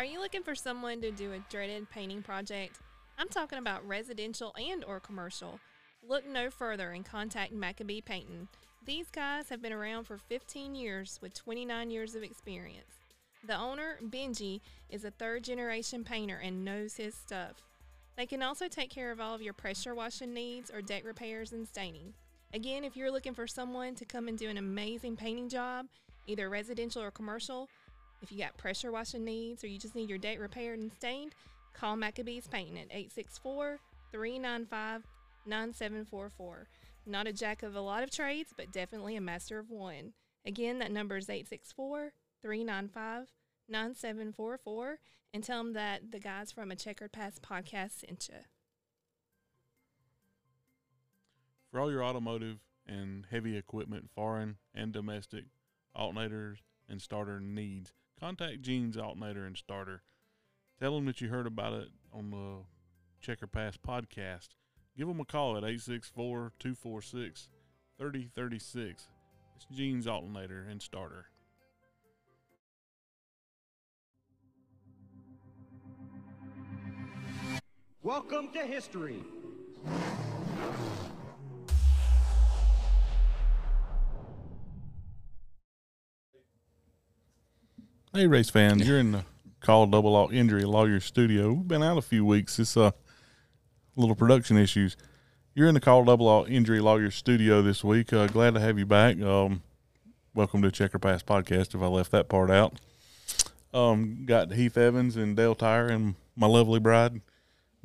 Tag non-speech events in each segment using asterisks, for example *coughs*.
Are you looking for someone to do a dreaded painting project? I'm talking about residential and or commercial. Look no further and contact Maccabee Painting. These guys have been around for 15 years with 29 years of experience. The owner, Benji, is a third generation painter and knows his stuff. They can also take care of all of your pressure washing needs or deck repairs and staining. Again, if you're looking for someone to come and do an amazing painting job, either residential or commercial, if you got pressure washing needs or you just need your deck repaired and stained, call Maccabees Painting at 864 395 9744. Not a jack of a lot of trades, but definitely a master of one. Again, that number is 864 395 9744 and tell them that the guys from a Checkered Past podcast sent you. For all your automotive and heavy equipment, foreign and domestic, alternators and starter needs, contact Gene's Alternator and Starter. Tell them that you heard about it on the Checkered Past podcast. Give them a call at 864 246 3036. It's Gene's Alternator and Starter. Welcome to history. Hey, race fans, you're in the Call Double Law Injury Lawyer Studio. We've been out a few weeks. It's uh, little production issues. You're in the Call Double Law Injury Lawyer Studio this week. Uh, glad to have you back. Um, welcome to Checkered Past Podcast. If I left that part out, um, got Heath Evans and Dale Tyre and my lovely bride,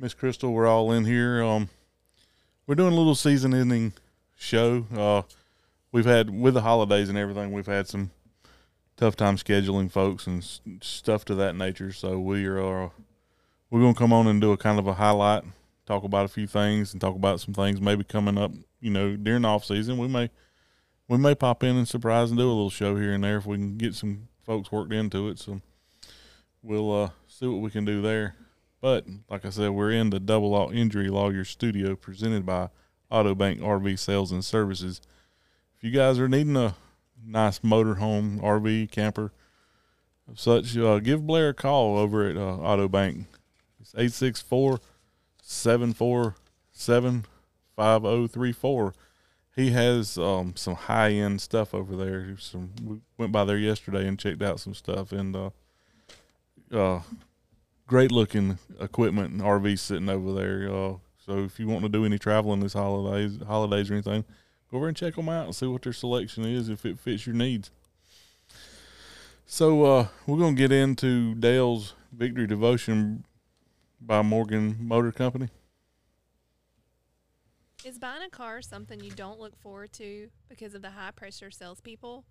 Miss Crystal. We're all in here. Um, we're doing a little season ending show. Uh, we've had with the holidays and everything. We've had some tough time scheduling folks and stuff to that nature. So we are uh, we're gonna come on and do a kind of a highlight, talk about a few things, and talk about some things maybe coming up. You know, during the off season, we may we may pop in and surprise and do a little show here and there if we can get some folks worked into it. So we'll uh, see what we can do there. But like I said, we're in the Double Law Injury Lawyer Studio presented by Autobank RV Sales and Services. If you guys are needing a nice motorhome, RV, camper, of such, uh, give Blair a call over at uh, Autobank. It's 864 747 5034. He has um, some high end stuff over there. Some we went by there yesterday and checked out some stuff and uh, uh, great looking equipment and RVs sitting over there. Uh, so if you want to do any traveling this holidays, holidays or anything, go over and check them out and see what their selection is if it fits your needs. So uh, we're gonna get into Dale's Victory Devotion by Morgan Motor Company. Is buying a car something you don't look forward to because of the high pressure salespeople?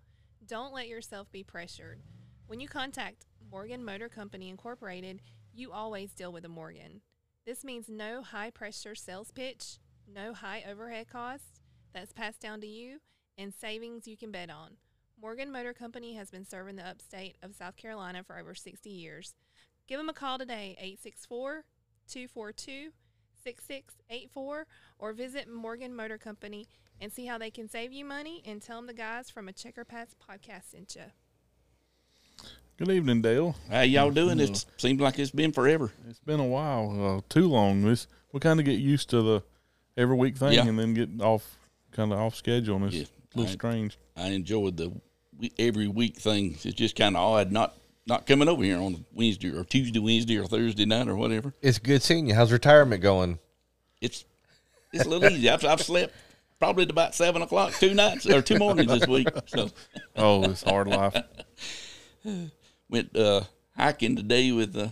Don't let yourself be pressured. When you contact Morgan Motor Company Incorporated, you always deal with a Morgan. This means no high pressure sales pitch, no high overhead costs that's passed down to you, and savings you can bet on. Morgan Motor Company has been serving the upstate of South Carolina for over 60 years. Give them a call today, 864 242 6684 or visit Morgan Motor Company and see how they can save you money and tell them the guys from a Checkered Past podcast sent you. Good evening, Dale. How y'all doing? It seems like it's been forever. It's been a while, uh, too long. This we kind of get used to the every week thing, Yeah. and then get off kind of off schedule, and it's Yeah, a little I- strange. I enjoyed the every week thing. It's just kind of odd not not coming over here on Wednesday or Tuesday, Wednesday or Thursday night or whatever. It's good seeing you. How's retirement going? It's it's a little easy. I've, I've slept probably at about seven o'clock two nights or two mornings this week. So *laughs* Oh, it's hard life. *laughs* went uh, hiking today with uh,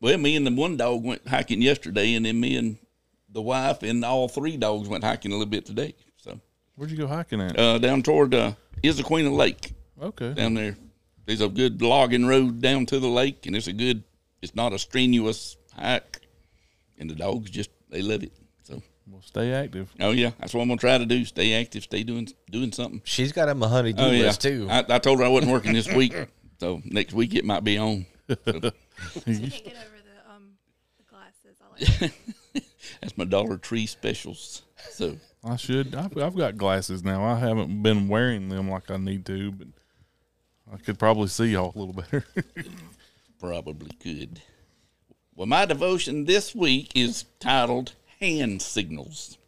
well, me and the one dog went hiking yesterday, and then me and the wife and all three dogs went hiking a little bit today. So Where'd you go hiking at? uh, down toward uh, of Lake. okay. down there. There's a good logging road down to the lake, and it's a good. It's not a strenuous hike, and the dogs just they love it. So, Well, stay active. oh yeah, that's what I'm gonna try to do. Stay active, stay doing doing something. She's got him a honey-do Oh yeah, list too. I, I told her I wasn't working this week, so next week it might be on. So, *laughs* She can't get over the um the glasses. I like *laughs* that's my Dollar Tree specials. So I should. I've, I've got glasses now. I haven't been wearing them like I need to, but I could probably see y'all a little better. *laughs* probably could. Well, my devotion this week is titled Hand Signals.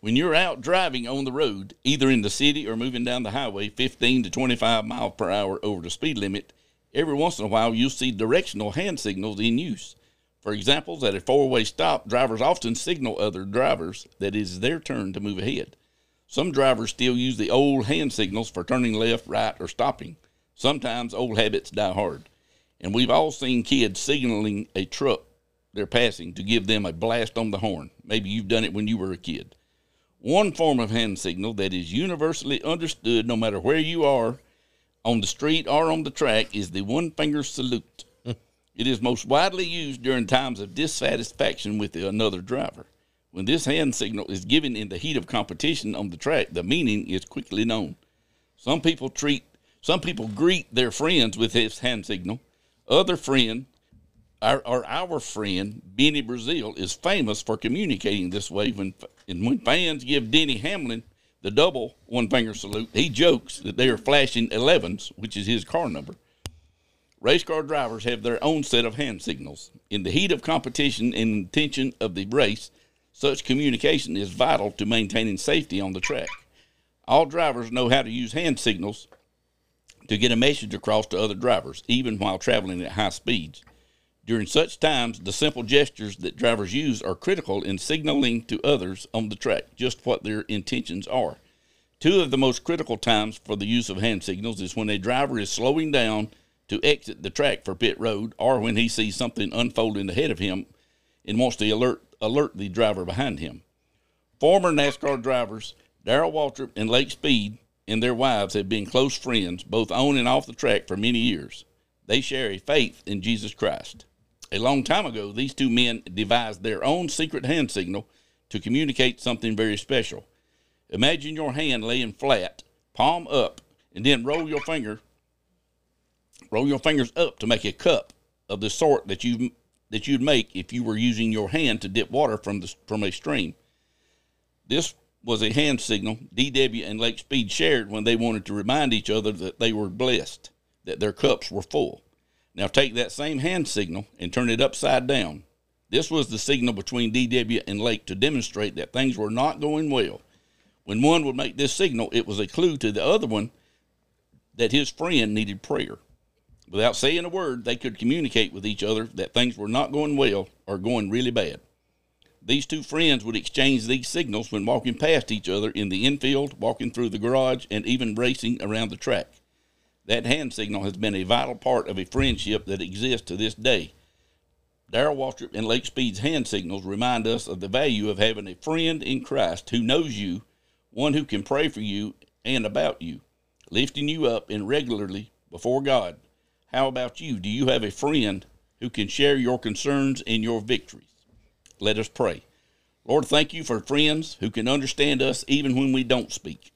When you're out driving on the road, either in the city or moving down the highway 15 to 25 miles per hour over the speed limit, every once in a while you'll see directional hand signals in use. For example, at a four way stop, drivers often signal other drivers that it is their turn to move ahead. Some drivers still use the old hand signals for turning left, right, or stopping. Sometimes old habits die hard. And we've all seen kids signaling a truck they're passing to give them a blast on the horn. Maybe you've done it when you were a kid. One form of hand signal that is universally understood no matter where you are on the street or on the track is the one finger salute. It is most widely used during times of dissatisfaction with another driver. When this hand signal is given in the heat of competition on the track, the meaning is quickly known. Some people treat some people greet their friends with this hand signal. Other friend our, our, friend Benny Brazil is famous for communicating this way. When and when fans give Denny Hamlin the double one finger salute, he jokes that they are flashing 11s, which is his car number. Race car drivers have their own set of hand signals. In the heat of competition and intention of the race, such communication is vital to maintaining safety on the track. All drivers know how to use hand signals to get a message across to other drivers, even while traveling at high speeds. During such times, the simple gestures that drivers use are critical in signaling to others on the track just what their intentions are. Two of the most critical times for the use of hand signals is when a driver is slowing down to exit the track for pit road or when he sees something unfolding ahead of him and wants to alert alert the driver behind him. Former NASCAR drivers Darrell Waltrip and Lake Speed and their wives have been close friends both on and off the track for many years. They share a faith in Jesus Christ. A long time ago, these two men devised their own secret hand signal to communicate something very special. Imagine your hand laying flat, palm up, and then roll your finger roll your fingers up to make a cup of the sort that you that you'd make if you were using your hand to dip water from the from a stream. This was a hand signal DW and Lake Speed shared when they wanted to remind each other that they were blessed, that their cups were full. Now take that same hand signal and turn it upside down. This was the signal between DW and Lake to demonstrate that things were not going well. When one would make this signal, it was a clue to the other one that his friend needed prayer. Without saying a word, they could communicate with each other that things were not going well or going really bad. These two friends would exchange these signals when walking past each other in the infield, walking through the garage, and even racing around the track. That hand signal has been a vital part of a friendship that exists to this day. Darrell Waltrip and Lake Speed's hand signals remind us of the value of having a friend in Christ who knows you, one who can pray for you and about you, lifting you up and regularly before God. How about you? Do you have a friend who can share your concerns and your victories? Let us pray. Lord, thank you for friends who can understand us even when we don't speak.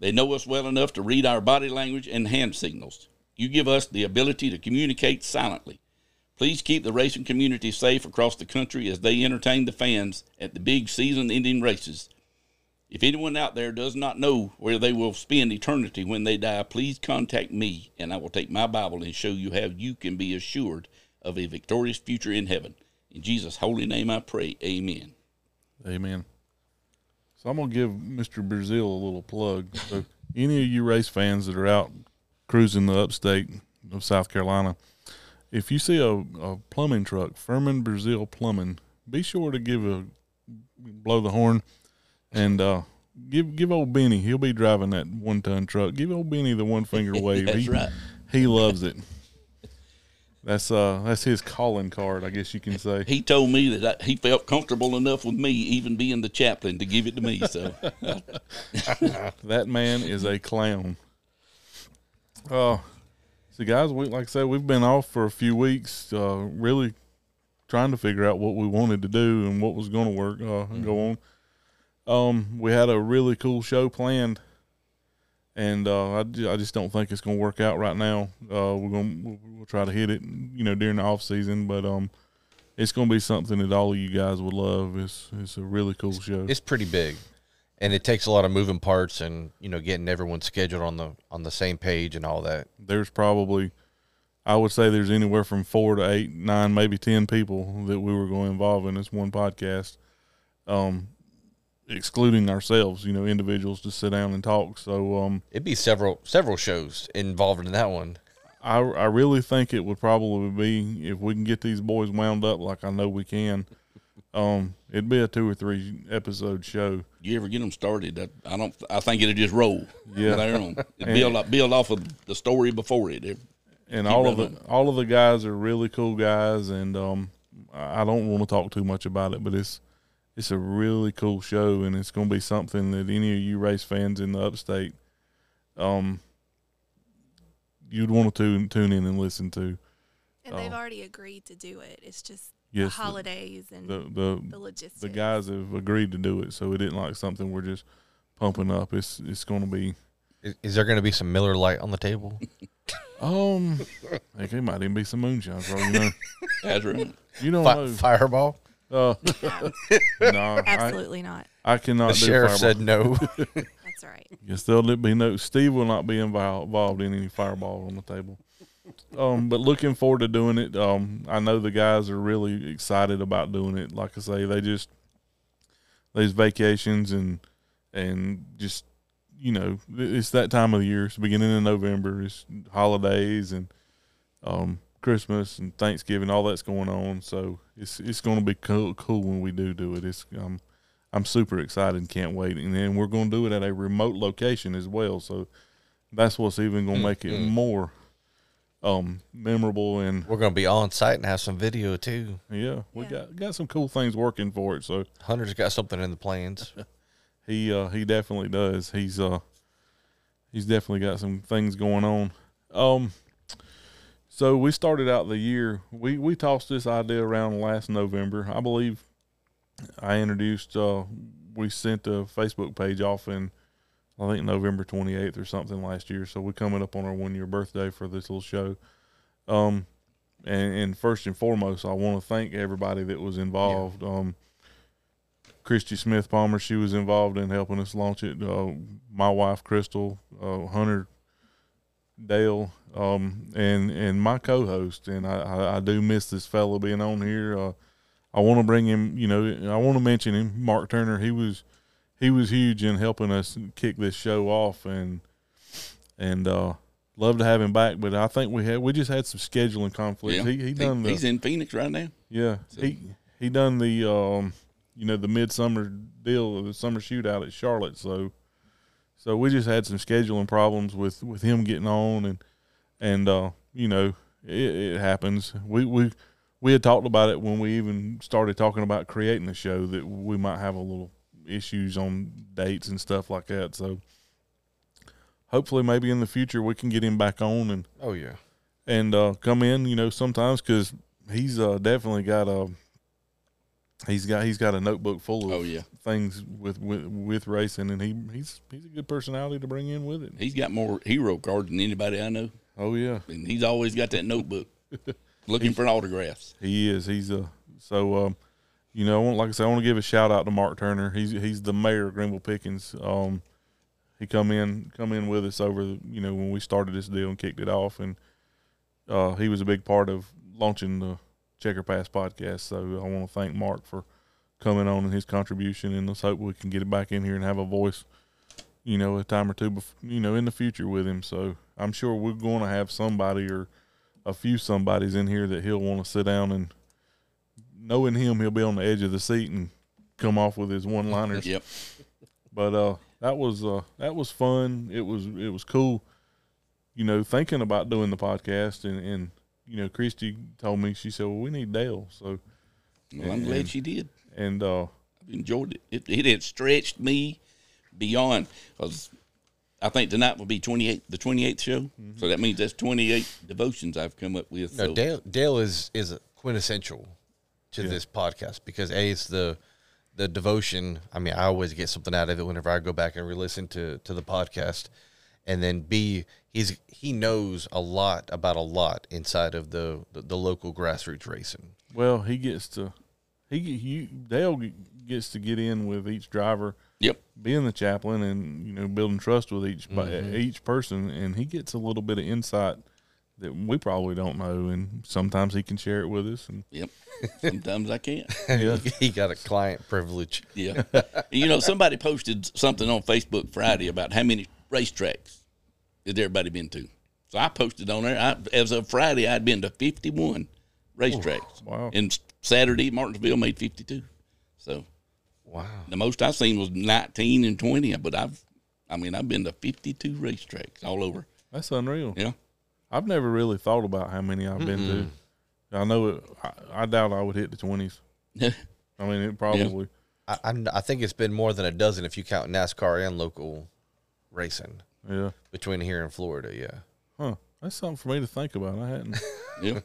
They know us well enough to read our body language and hand signals. You give us the ability to communicate silently. Please keep the racing community safe across the country as they entertain the fans at the big season ending races. If anyone out there does not know where they will spend eternity when they die, please contact me and I will take my Bible and show you how you can be assured of a victorious future in heaven. In Jesus' holy name I pray. Amen. Amen. So I'm gonna give Mr. Brazil a little plug. So any of you race fans that are out cruising the upstate of South Carolina, if you see a, a plumbing truck, Furman Brazil Plumbing, be sure to give a blow the horn and uh, give give old Benny. He'll be driving that one ton truck. Give old Benny the one finger *laughs* wave. That's he, right. He loves it. That's uh that's his calling card, I guess you can say. He told me that I, he felt comfortable enough with me, even being the chaplain, to give it to me. So *laughs* That man is a clown. Oh, see, guys, we like I said, we've been off for a few weeks, uh, really trying to figure out what we wanted to do and what was going to work, uh, and go on. Um, we had a really cool show planned, and uh, I, I just don't think it's going to work out right now. Uh, we're going we'll, we'll try to hit it, you know, during the off season, but um, it's going to be something that all of you guys would love. It's it's a really cool show. It's pretty big, and it takes a lot of moving parts, and you know, getting everyone scheduled on the on the same page and all that. there's probably I would say there's anywhere from four to eight, nine, maybe ten people that we were going to involve in this one podcast, um, excluding ourselves. You know, individuals to sit down and talk. So um, It'd be several several shows involved in that one. I I really think it would probably be if we can get these boys wound up like I know we can. Um, it'd be a two or three episode show. You ever get them started? I, I don't. I think it'll just roll. Yeah. *laughs* Later on. *laughs* It build up, build off of the story before it. It- and all of the running. all of the guys are really cool guys, and um, I I don't want to talk too much about it, but it's it's a really cool show, and it's going to be something that any of you race fans in the upstate, um, you'd want to tune tune in and listen to. And they've Oh. already agreed to do it. It's just Yes, the the- holidays and The the, the logistics. the guys have agreed to do it, so it isn't like something we're just pumping up. It's it's going to be. Is, is there going to be some Miller Lite on the table? *laughs* Um, heck, it might even be some moonshine, bro. You know, *laughs* That's you don't Fi- know. fireball. *laughs* Uh, no, I, Absolutely not. I cannot. The do sheriff fireball. said no. *laughs* That's right. Yes, there'll be no. Steve will not be involved involved in any fireball on the table. Um, but looking forward to doing it. Um, I know the guys are really excited about doing it. Like I say, they just these vacations and and just you know it's that time of the year. It's beginning of November. It's holidays and um, Christmas and Thanksgiving. All that's going on. So it's it's going to be cool, cool when we do do it. It's um, I'm super excited and can't wait. And then we're going to do it at a remote location as well. So that's what's even going to make it more um memorable and We're going to be on site and have some video too. yeah, we Yeah. got got some cool things working for it. So Hunter's got something in the plans. *laughs* he uh he definitely does. He's uh he's definitely got some things going on. Um so we started out the year we we tossed this idea around last November. I believe I introduced uh we sent a Facebook page off in I think November 28th or something last year. So we're coming up on our 1 year birthday for this little show. Um and, and first and foremost, I want to thank everybody that was involved. Um Christy Smith Palmer, she was involved in helping us launch it. Uh, my wife Crystal, uh, Hunter Dale, um, and and my co-host. And I, I, I do miss this fellow being on here. Uh, I want to bring him. You know, I want to mention him, Mark Turner. He was he was huge in helping us kick this show off, and and uh, love to have him back. But I think we had we just had some scheduling conflicts. Yeah. He he done the he's in Phoenix right now. yeah, he he done the um, you know, the midsummer deal, the summer shootout at Charlotte. So, so we just had some scheduling problems with with him getting on, and and uh, you know, it, it happens. We we we had talked about it when we even started talking about creating the show that we might have a little issues on dates and stuff like that. So, hopefully, maybe in the future we can get him back on and Oh yeah. and uh, come in, you know, sometimes because he's uh, definitely got a he's got he's got a notebook full of Oh yeah, things with, with with racing, and he he's he's a good personality to bring in with it. he's got more hero cards than anybody I know, Oh yeah, and he's always got that notebook *laughs* looking for autographs. he is. He's a so um, you know, like I said, I want to give a shout out to Mark Turner. He's he's the mayor of Greenville Pickens. Um, he come in come in with us over the, you know when we started this deal and kicked it off, and uh, he was a big part of launching the Checkered Past podcast. So I want to thank Mark for coming on and his contribution, and let's hope we can get it back in here and have a voice, you know, a time or two, bef- you know, in the future with him. So I'm sure we're going to have somebody or a few somebodies in here that he'll want to sit down and knowing him, he'll be on the edge of the seat and come off with his one liners. Yep. But uh, that was uh, that was fun. It was it was cool. You know, thinking about doing the podcast and and you know, Christy told me she said, "Well, we need Dale." So Well, I'm And- glad she did. and uh, I've enjoyed it. It, it had stretched me beyond. Cause I think tonight will be 28, the 28th show. Mm-hmm. So that means that's 28 devotions I've come up with. No, so Dale Dale is is quintessential to this podcast because a it's the the devotion. I mean, I always get something out of it whenever I go back and re-listen to to the podcast, and then b he's he knows a lot about a lot inside of the the, the local grassroots racing. well, he gets to he you Dale gets to get in with each driver, Yep. being the chaplain, and you know, building trust with each by mm-hmm. each person, and he gets a little bit of insight that we probably don't know, and sometimes he can share it with us. And Yep. Sometimes I can't. *laughs* yeah, he got a client privilege. Yeah. *laughs* you know, somebody posted something on Facebook Friday about how many racetracks has everybody been to. So I posted on there. I, as of Friday, I'd been to 51 racetracks. wow. And Saturday, Martinsville made 52. So Wow. the most I've seen was 19 and 20. But I've, I mean, I've been to 52 racetracks all over. that's unreal. Yeah. I've never really thought about how many I've been to. I know it. I, I doubt I would hit the twenties. I mean, it probably. I, I, I think it's been more than a dozen if you count NASCAR and local racing Yeah. between here and Florida. Yeah. Huh. That's something for me to think about. I hadn't. *laughs* yeah.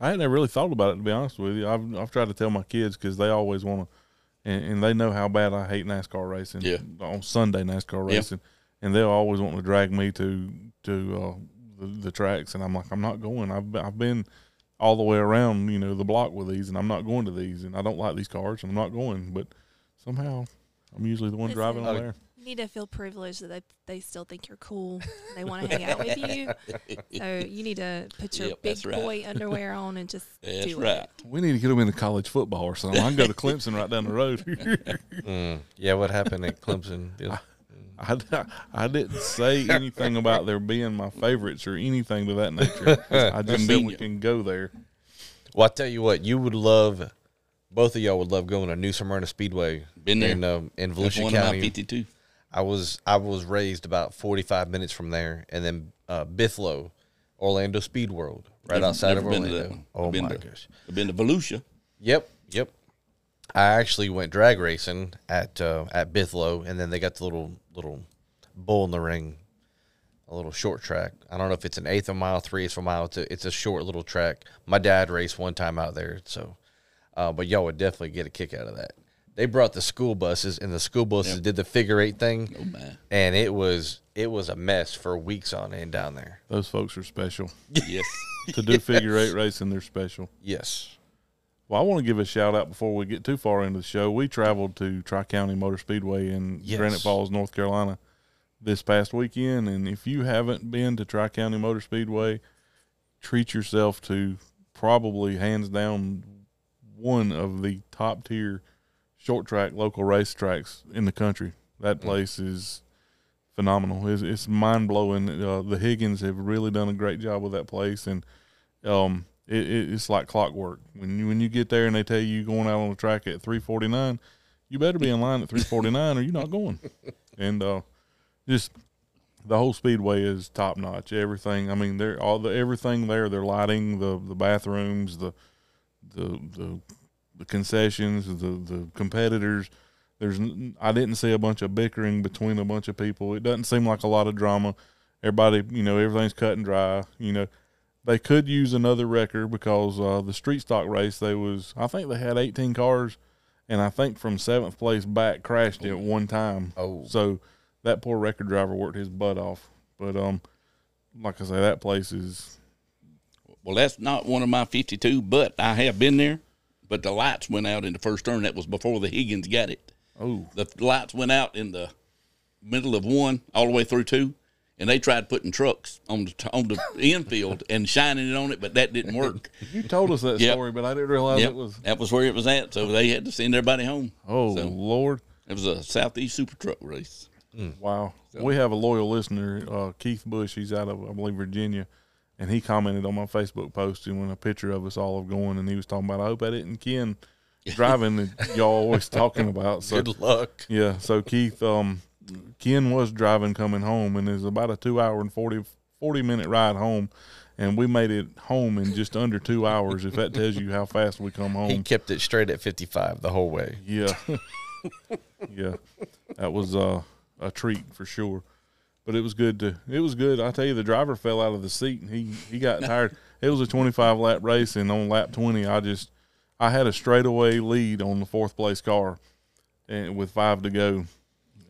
I hadn't really thought about it to be honest with you. I've I've tried to tell my kids because they always want to, and, and they know how bad I hate NASCAR racing. Yeah. On Sunday NASCAR Yeah. racing, and they'll always want to drag me to to uh, the, the tracks, and I'm like, I'm not going. I've been, I've been all the way around, you know, the block with these, and I'm not going to these, and I don't like these cars, and I'm not going. But somehow, I'm usually the one Listen. driving on Oh. there. You need to feel privileged that they, they still think you're cool. They want to hang out with you. *laughs* So you need to put your Yep, big that's right. boy underwear on and just *laughs* That's do right. it. We need to get them into college football or something. I can go to Clemson right down the road. *laughs* Mm. Yeah. What happened at Clemson? Yeah. I, I didn't say anything about there being my favorites or anything to that nature. I just said we can go there. Well, I tell you what, you would love. Both of y'all would love going to New Smyrna Speedway. Been there. in um, in That's Volusia one of my County. 52. I was I was raised about forty five minutes from there, and then uh, Bithlo, Orlando Speed World, right Never- outside of never to Orlando. Oh I've been my to- gosh! I've been to Volusia. Yep, yep. I actually went drag racing at uh, at Bithlo, and then they got the little little bull in the ring, a little short track. I don't know if it's an eighth of a mile, three eighths of a mile. It's a, it's a short little track. My dad raced one time out there, so uh, but y'all would definitely get a kick out of that. They brought the school buses, and the school buses did the figure eight thing, Oh, my. and it was it was a mess for weeks on end down there. Those folks are special. Yes. To do *laughs* figure eight racing, they're special. Yes. Well, I want to give a shout out before we get too far into the show. We traveled to Tri County Motor Speedway in Yes. Granite Falls, North Carolina this past weekend. And if you haven't been to Tri County Motor Speedway, treat yourself to probably hands down one of the top tier short track local racetracks in the country. That place is phenomenal. It's, it's mind blowing. Uh, the Higgins have really done a great job with that place, and um, it, it, it's like clockwork. When you when you get there and they tell you you're going out on the track at 3:49, you better be in line at 3:49 or you're not going. *laughs* And uh, just the whole speedway is top notch. Everything. I mean, they're all the everything there. Their lighting, the the bathrooms, the the the the concessions, the the competitors. There's I didn't see a bunch of bickering between a bunch of people. It doesn't seem like a lot of drama. Everybody, you know, everything's cut and dry. You know, they could use another record because uh, the street stock race they was I think they had 18 cars, and I think from seventh place back crashed at one time. Oh. so that poor record driver worked his butt off. But um, like I say, that place is Well, that's not one of my 52, but I have been there. But the lights went out in the first turn. That was before the Higgins got it. oh The lights went out in the middle of one all the way through two. And they tried putting trucks on the on the *laughs* infield and shining it on it, but that didn't work. *laughs* you told us that Yep. story, but I didn't realize Yep, it was. that was where it was at. So they had to send everybody home. Oh So- Lord. It was a Southeast Super Truck race. Wow. We have a loyal listener, uh, Keith Bush. He's out of, I believe, Virginia. And he commented on my Facebook post and when a picture of us all of going, and he was talking about, I hope I didn't Ken *laughs* driving that y'all always talking about. So, Good luck. yeah. So, Keith, um, Ken was driving coming home, and it's about a two hour and 40, 40 minute ride home. And we made it home in just under two hours, if that tells you how fast we come home. He kept it straight at 55 the whole way. Yeah. *laughs* yeah. That was uh, a treat for sure. But it was good to it was good. I tell you the driver fell out of the seat and he he got *laughs* tired. It was a 25 lap race and on lap 20 I just I had a straightaway lead on the fourth place car and with 5 to go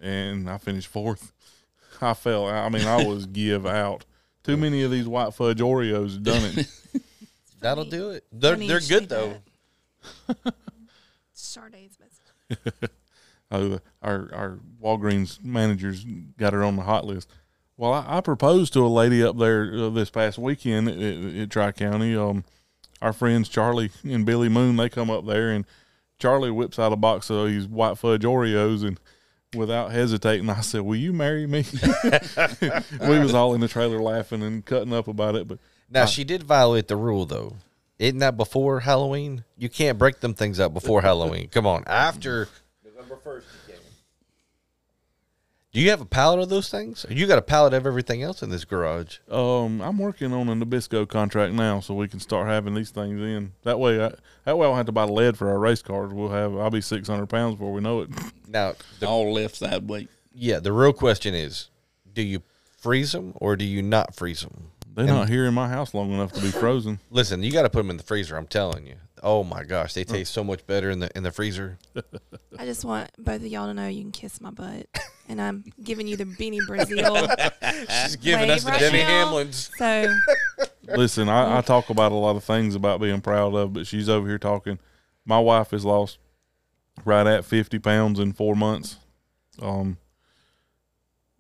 and I finished fourth. *laughs* I fell I mean I was *laughs* give out. Too many of these white fudge Oreos done it. That'll do it. They're, they're good, though. that. Sardaine's best. Uh, our our Walgreens managers got her on the hot list. Well, I, I proposed to a lady up there uh, this past weekend at, at, at Tri County. Um, our friends Charlie and Billy Moon, they come up there, and Charlie whips out a box of these white fudge Oreos, and without hesitating, I said, "Will you marry me?" *laughs* we was all in the trailer laughing and cutting up about it, but Now she did violate the rule though. Isn't that before Halloween? You can't break them things up before Halloween. Come on, after November first. Do you have a pallet of those things? You got a pallet of everything else in this garage. Um, I'm working on a Nabisco contract now, so we can start having these things in. That way, I, that way I don't have to buy lead for our race cars. We'll have. I'll be 600 pounds before we know it. *laughs* Now, the, All left side weight. yeah, the real question is, do you freeze them or do you not freeze them? They're not here in my house long enough to be frozen. *laughs* Listen, you got to put them in the freezer. I'm telling you. Oh my gosh, they taste so much better in the in the freezer. *laughs* I just want both of y'all to know you can kiss my butt, and I'm giving you the Benny Brazil. *laughs* She's giving us the right Denny now. Hamlins. So *laughs* Listen, I, I talk about a lot of things about being proud of, but she's over here talking. My wife has lost right at 50 pounds in four months. Um,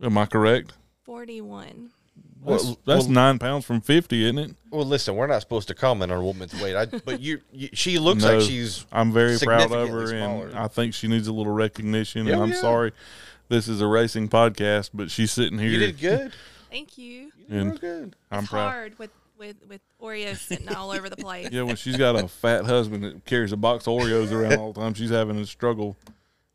am I correct? 41. That's, Well- that's well- nine pounds from 50, isn't it? Well, listen, we're not supposed to comment on a woman's weight, I, but you, you, she looks No, like she's. I'm very proud of her, significantly and. I think she needs a little recognition. Yeah, and I'm yeah. sorry, this is a racing podcast, but she's sitting here. You did good. *laughs* Thank you. You did real And- good. I'm it's proud. hard with, with, with Oreos sitting all over the place. *laughs* Yeah, when she's got a fat husband that carries a box of Oreos around all the time, she's having a struggle.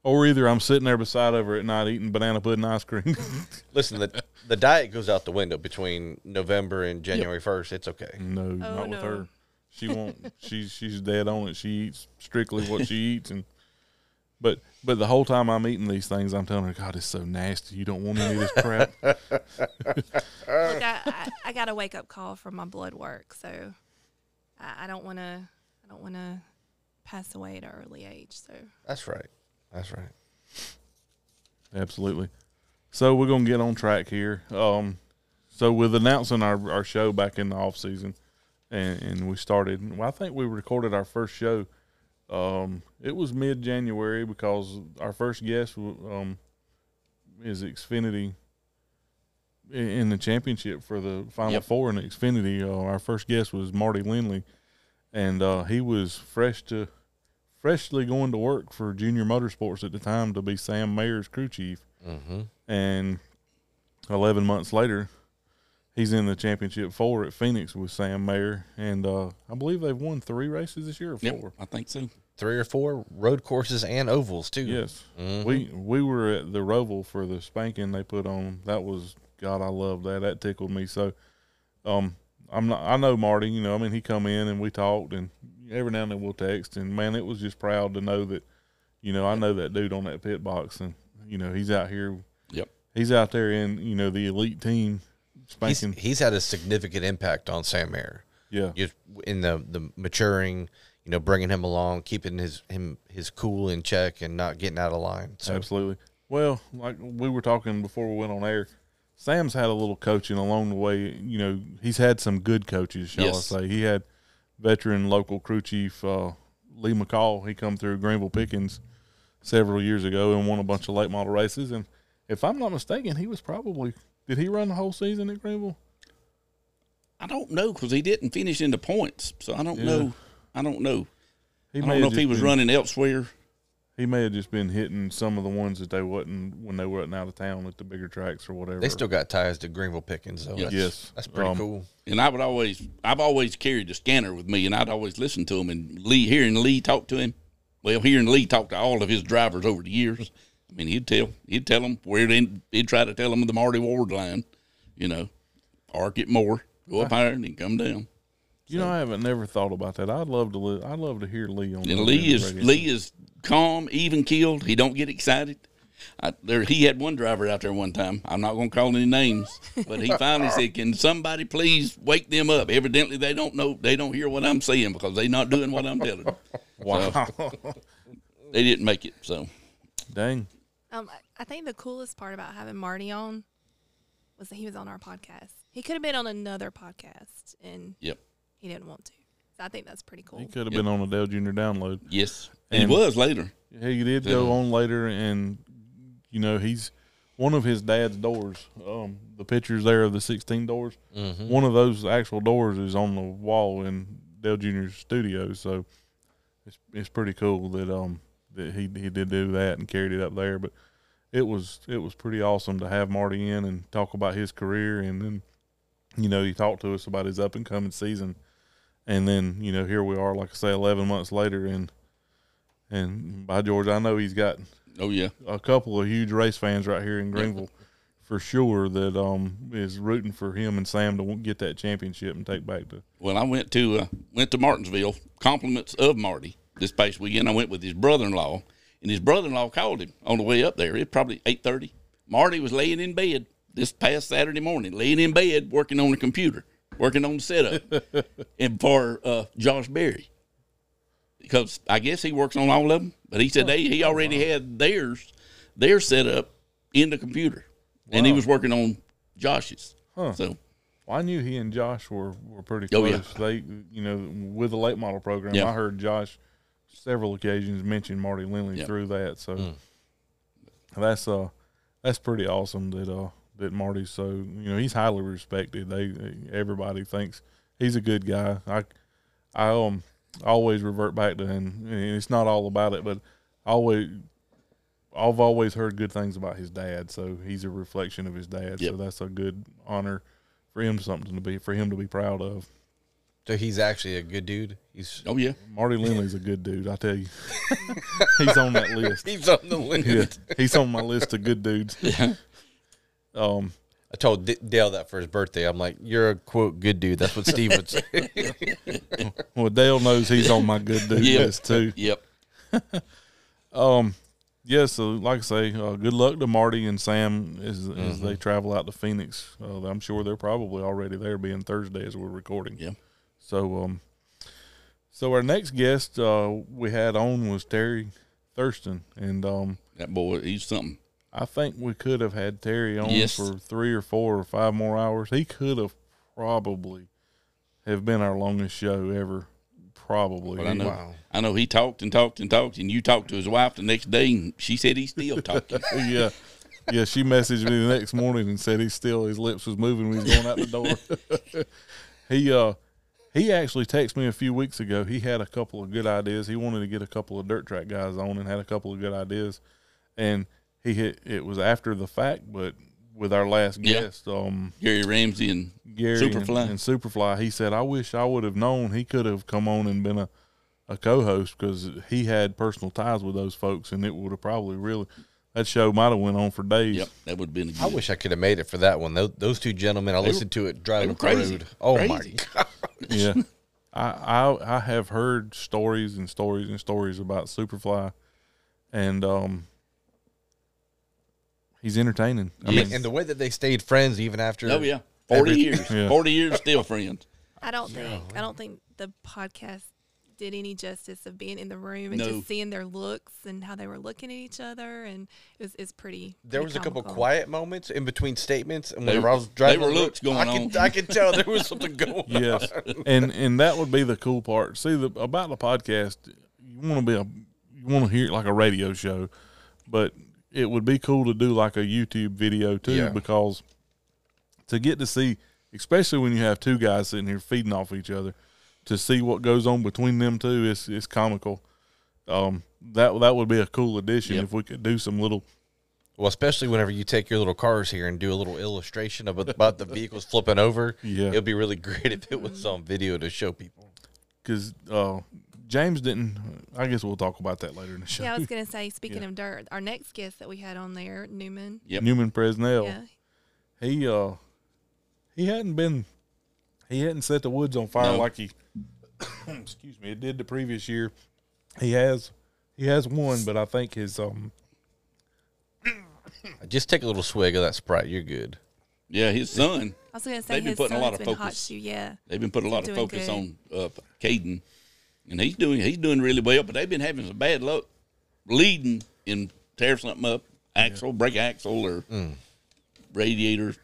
Or either I'm sitting there beside of her at night eating banana pudding ice cream. *laughs* Listen, the the diet goes out the window between November and January first. It's okay. no, oh, not with no. her. She won't. *laughs* She's she's dead on it. She eats strictly what she eats, and but but the whole time I'm eating these things, I'm telling her, God, it's so nasty. You don't want any of this crap. *laughs* Look, I, I, I got a wake up call from my blood work, so I, I don't want to. I don't want to pass away at an early age. So That's right. That's right. Absolutely. So we're gonna get on track here. Um, so with announcing our, our show back in the off season, and, and we started. Well, I think we recorded our first show. Um, it was mid January because our first guest um is Xfinity in the championship for the Final Yep. Four in Xfinity. Uh, our first guest was Mardy Lindley, and uh, he was fresh to freshly going to work for Junior Motorsports at the time to be Sam Mayer's crew chief. Mm-hmm. And 11 months later, he's in the championship four at Phoenix with Sam Mayer. And uh, I believe they've won three races this year or Yep, four. I think so. Three or four road courses and ovals too. Yes. Mhm. We we were at the Roval for the spanking they put on. That was God, I love that. That tickled me. So, um, I'm not. I know Mardy. You know, I mean, he come in and we talked, and every now and then we'll text. And man, it was just proud to know that, you know, I know that dude on that pit box, and you know, he's out here. Yep. He's out there in you know the elite team He's, spanking. he's had a significant impact on Sam Mayer. yeah. Just in the the maturing, you know, bringing him along, keeping his him his cool in check, and not getting out of line. So Absolutely. Well, like we were talking before we went on air, Sam's had a little coaching along the way. You know, he's had some good coaches, shall Yes. I say. He had veteran local crew chief uh, Lee McCall. He come through Greenville Pickens several years ago and won a bunch of late model races. And if I'm not mistaken, he was probably did he run the whole season at Greenville? I don't know because he didn't finish in the points, so I don't Yeah. know. I don't know. He I don't know if he was been- running elsewhere. He may have just been hitting some of the ones that they wasn't when they wasn't out of town at the bigger tracks or whatever. they still got ties to Greenville Pickens, though. Yes. That's, Yes. that's pretty Um, cool. And I would always, I've always carried the scanner with me, and I'd always listen to him. And Lee, hearing Lee talk to him, well, hearing Lee talk to all of his drivers over the years, I mean, he'd tell, he'd tell them where they, he'd try to tell them the Marty Ward line, you know, arc it more, go up higher, and then come down. You know, I haven't never thought about that. I'd love to. Li- I'd love to hear Lee on. And the Lee is radio. Lee is calm, even keeled. He don't get excited. I, there, he had one driver out there one time. I'm not going to call any names, but he finally said, "Can somebody please wake them up?" Evidently, they don't know. They don't hear what I'm saying because they're not doing what I'm telling them. *laughs* Wow. They didn't make it. So Dang. Um, I- I think the coolest part about having Mardy on was that he was on our podcast. He could have been on another podcast, and Yep. he didn't want to. So I think that's pretty cool. He could have been on a Dale Junior download. yes, and he was later. He did go on later, and you know he's one of his dad's doors. Um, the pictures there of the 16 doors. One of those actual doors is on the wall in Dale Jr.'s studio. So it's it's pretty cool that um that he he did do that and carried it up there. But it was it was pretty awesome to have Mardy in and talk about his career and then you know he talked to us about his up and coming season and then you know here we are like I say 11 months later and and by George I know he's got Oh yeah. a couple of huge race fans right here in Greenville for sure that um is rooting for him and Sam to get that championship and take back to Well, I went to uh, went to Martinsville. Compliments of Mardy this past weekend. I went with his brother-in-law, and his brother-in-law called him on the way up there. It's probably eight thirty. Mardy was laying in bed this past Saturday morning, laying in bed working on the computer, working on the setup, *laughs* and for uh, Josh Berry, because I guess he works on all of them. But he said they he already had theirs, their setup in the computer, and he was working on Josh's. Huh. So Well, I knew he and Josh were, were pretty Oh, close. yeah. They, you know, with the late model program, Yeah. I heard Josh several occasions mention Mardy Lindley Yeah. through that. So Mm. that's uh that's pretty awesome that uh that Mardy's so you know he's highly respected. They everybody thinks he's a good guy. I I um always revert back to him, and it's not all about it, but always. I've always heard good things about his dad, so he's a reflection of his dad. Yep. So that's a good honor for him, something to be for him to be proud of. So he's actually a good dude. He's oh yeah. Mardy Lindley's a good dude, I tell you. *laughs* he's on that list. *laughs* he's on the list. Yeah, he's on my list of good dudes. *laughs* Yeah. Um, I told D- Dale that for his birthday. I'm like, "You're a quote good dude." That's what *laughs* Steve would say. *laughs* well, Dale knows he's on my good dude Yeah. list too. Yep. *laughs* Um, yeah. So, like I say, uh, good luck to Mardy and Sam as as they travel out to Phoenix. Uh, I'm sure they're probably already there, being Thursday as we're recording. Yeah. So, um, so our next guest uh, we had on was Terry Thurston, and um, That boy, he's something. I think we could have had Terry on Yes. for three or four or five more hours. He could have probably have been our longest show ever. Probably. But I know, Wow. I know he talked and talked and talked, and you talked to his wife the next day, and she said he's still talking. *laughs* yeah. Yeah, she messaged me the next morning and said he still his lips was moving when he was going out the door. *laughs* he uh he actually texted me a few weeks ago. He had a couple of good ideas. He wanted to get a couple of dirt track guys on and had a couple of good ideas. And he hit it was after the fact, but with our last Yeah. guest, um Gary Ramsey and Gary Superfly. And, and Superfly. He said, "I wish I would have known. He could have come on and been a, a co-host because he had personal ties with those folks, and it would have probably really that show might have went on for days. yep, that would have been. Good, I wish I could have made it for that one. Those, those two gentlemen, I were- listened to it driving were the crazy. road. Oh Crazy. my *laughs* god! *laughs* Yeah, I, I I have heard stories and stories and stories about Superfly, and um, he's entertaining. I Yes. mean, And the way that they stayed friends even after. Oh yeah, forty Every- years, Yeah. forty years still friends. *laughs* I don't think I don't think the podcast did any justice of being in the room and No. just seeing their looks and how they were looking at each other and it was it's pretty. There pretty was a couple comical. quiet moments in between statements, and They- I was driving, they were on the road, looks going I could, on. I could tell there was *laughs* something going. yes, on. Yes and and that would be the cool part. See, the about the podcast, you want to be a you want to hear it like a radio show, but it would be cool to do like a YouTube video too Yeah. because to get to see, especially when you have two guys sitting here feeding off each other, to see what goes on between them two is is comical. Um, that that would be a cool addition Yep. if we could do some little Well, especially whenever you take your little cars here and do a little illustration of about the vehicles flipping over. Yeah. it'd be really *laughs* great if it was on video to show people. because uh, James didn't. I guess we'll talk about that later in the show. Yeah, I was gonna say. Speaking Yeah. of dirt, our next guest that we had on there, Newman. Yep. Newman Presnell. Yeah, he uh he hadn't been he hadn't set the woods on fire No. like he *coughs* excuse me it did the previous year he has he has one but i think his um *coughs* Just take a little swig of that Sprite. You're good. Yeah, his son. I was gonna say They've been putting a lot of been hot focus. shoe. Yeah, They've been putting a lot of focus good. on uh, Caden, and he's doing he's doing really well. But they've been having some bad luck leading and tear something up, axle, break axle, or radiator.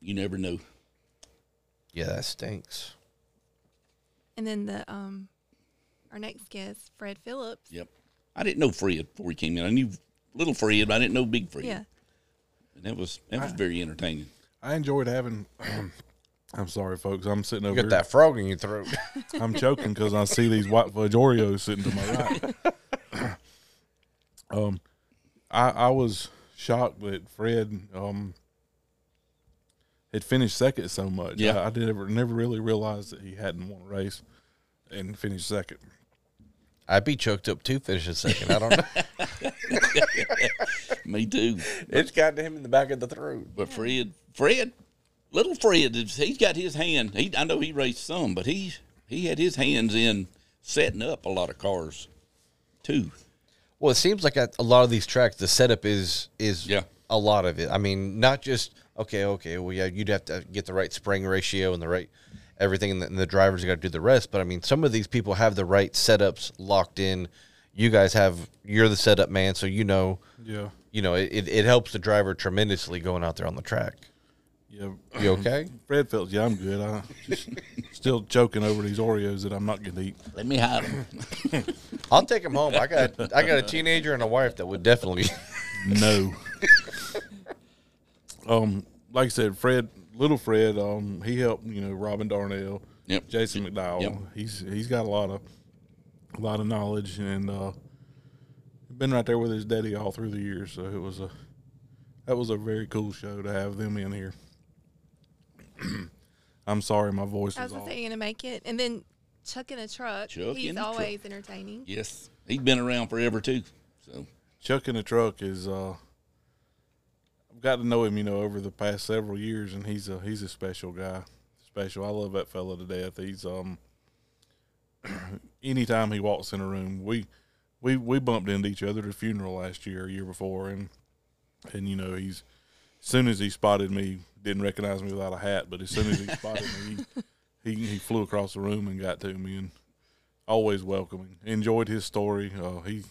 You never know. Yeah, that stinks. and then the um, our next guest, Fred Phillips. Yep. I didn't know Fred before he came in. I knew little Fred, but I didn't know big Fred. Yeah, and that was that was very entertaining. I enjoyed having. I'm sorry, folks. I'm sitting You over got here. that frog in your throat. *laughs* I'm choking because I see these white fudge Oreos sitting to my right. *laughs* *clears throat* um, I I was shocked that Fred um had finished second so much. Yeah. I, I did never never really realized that he hadn't won a race and finished second. I'd be choked up too, finishing second. I don't know. *laughs* Me too. it's got him in the back of the throat. But Fred, Fred, little Fred, he's got his hand. He, I know he raced some, but he he had his hands in setting up a lot of cars, too. Well, it seems like at a lot of these tracks, the setup is is Yeah. a lot of it. I mean, not just okay, okay. Well, yeah, you'd have to get the right spring ratio and the right everything, and the, and the drivers got to do the rest. But I mean, some of these people have the right setups locked in. You guys have you're the setup man, so you know Yeah, you know it, it, it helps the driver tremendously going out there on the track. Yeah. You okay? *laughs* Fred felt, yeah, I'm good. I just *laughs* still choking over these Oreos that I'm not going to eat. Let me have them. *laughs* I'll take them home. I got I got a teenager and a wife that would definitely. No. um, like I said, Fred, little Fred, um, he helped you know Robin Darnell, Yep. Jason McDowell. Yep. He's he's got a lot of a lot of knowledge and uh, been right there with his daddy all through the years. So it was a that was a very cool show to have them in here. *clears throat* I'm sorry, my voice I is was gonna off. say you're gonna make it, and then Chuck in a truck. Chuck He's in a truck. always entertaining. yes, he's been around forever, too. So, Chuck in the truck is uh I've got to know him, you know, over the past several years and he's a he's a special guy. Special. I love that fella to death. He's um *clears throat* anytime he walks in a room, we we we bumped into each other at a funeral last year, a year before and and you know, he's as soon as he spotted me, didn't recognize me without a hat, but as soon as he spotted me, he, he he flew across the room and got to me and always welcoming. Enjoyed his story. Uh, he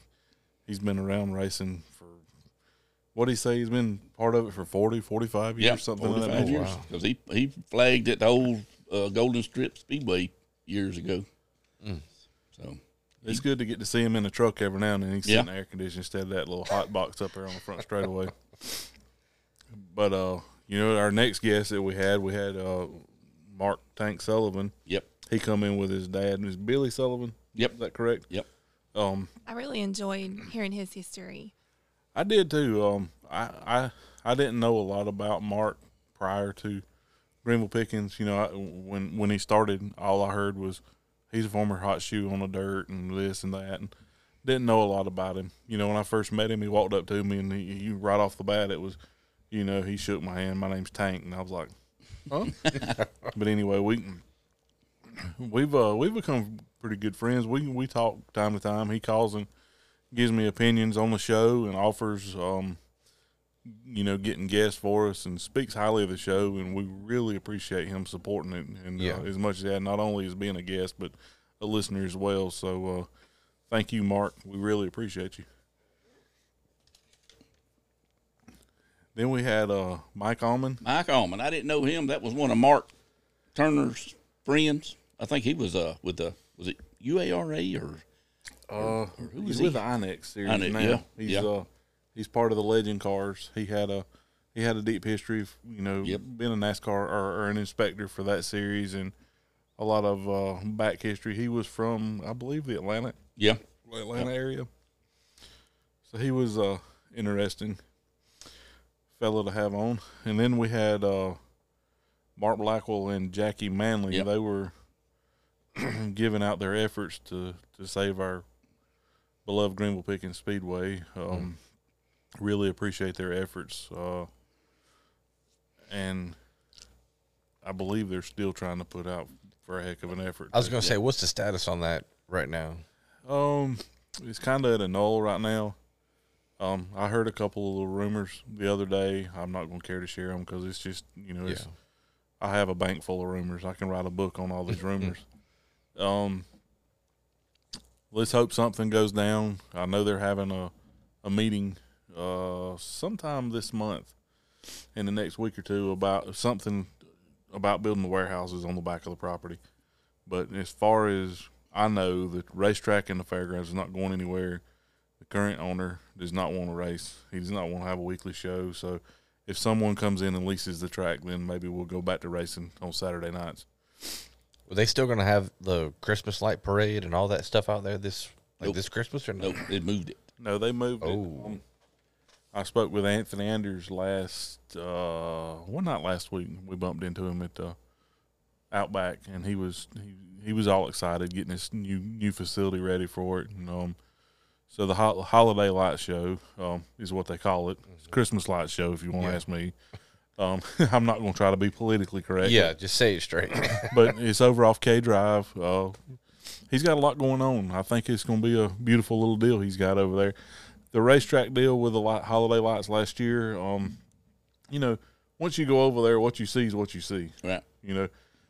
he's been around racing for what do he say? He's been part of it for 40, 45 years, yeah, something like that. years. Because he, he flagged at the old uh, Golden Strip Speedway years ago. So, It's good to get to see him in a truck every now and then. He's Yeah. sitting in air conditioning instead of that little hot box up there on the front straightaway. *laughs* But uh, you know, our next guest that we had, we had uh, Mark Tank Sullivan. yep, He come in with his dad, and his Billy Sullivan. Yep. is that correct? yep. Um, I really enjoyed hearing his history. I did too. Um, I, I I didn't know a lot about Mark prior to Greenville Pickens. You know, I, when when he started, all I heard was he's a former hot shoe on the dirt and this and that, and didn't know a lot about him. You know, when I first met him, he walked up to me and he, he right off the bat, it was, you know, he shook my hand. My name's Tank, and I was like, huh? *laughs* but anyway, we we've uh we've become pretty good friends. We we talk time to time. He calls and gives me opinions on the show and offers um you know getting guests for us and speaks highly of the show and we really appreciate him supporting it and Yeah. uh, as much as that not only as being a guest but a listener as well so uh thank you mark we really appreciate you then we had uh mike allman Mike Allman. I didn't know him. That was one of Mark Turner's friends. I think he was uh with the was it UARA or Uh, who he's was with he? the Inex series Inex, now. yeah, He's yeah. uh he's part of the Legend Cars. He had a he had a deep history of you know Yep. being a NASCAR or, or an inspector for that series and a lot of uh, back history. He was from I believe the Atlanta yeah, Atlanta area, so he was uh interesting fellow to have on. And then we had uh Mark Blackwell and Jackie Manley. Yep. They were *clears throat* giving out their efforts to to save our beloved Greenville Pickens Speedway. Um, Really appreciate their efforts, uh, and I believe they're still trying to put out for a heck of an effort. I was going to say, what's the status on that right now? Um, it's kind of at a null right now. Um, I heard a couple of little rumors the other day. I'm not going to care to share them because it's just you know, it's, Yeah. I have a bank full of rumors. I can write a book on all these *laughs* rumors. um, let's hope something goes down. I know they're having a a meeting uh sometime this month in the next week or two about something about building the warehouses on the back of the property. But as far as I know, the racetrack and the fairgrounds is not going anywhere. The current owner does not want to race. He does not want to have a weekly show. So if someone comes in and leases the track, then maybe we'll go back to racing on Saturday nights. Were they still going to have the Christmas light parade and all that stuff out there this like Nope. this Christmas or no? Nope, it moved it. No, they moved it. Oh. Um, I spoke with Anthony Anders last, uh, well, not last week. We bumped into him at the Outback, and he was he, he was all excited getting this new new facility ready for it. And um, so the ho- holiday light show um, is what they call it. It's Christmas light show, if you want to Yeah. ask me. Um, *laughs* I'm not going to try to be politically correct. Yeah, just say it straight. *coughs* but it's over off K Drive. Uh, he's got a lot going on. I think it's going to be a beautiful little deal he's got over there. The racetrack deal with the light, holiday lights last year. Um, you know, once you go over there, what you see is what you see. Right. You know,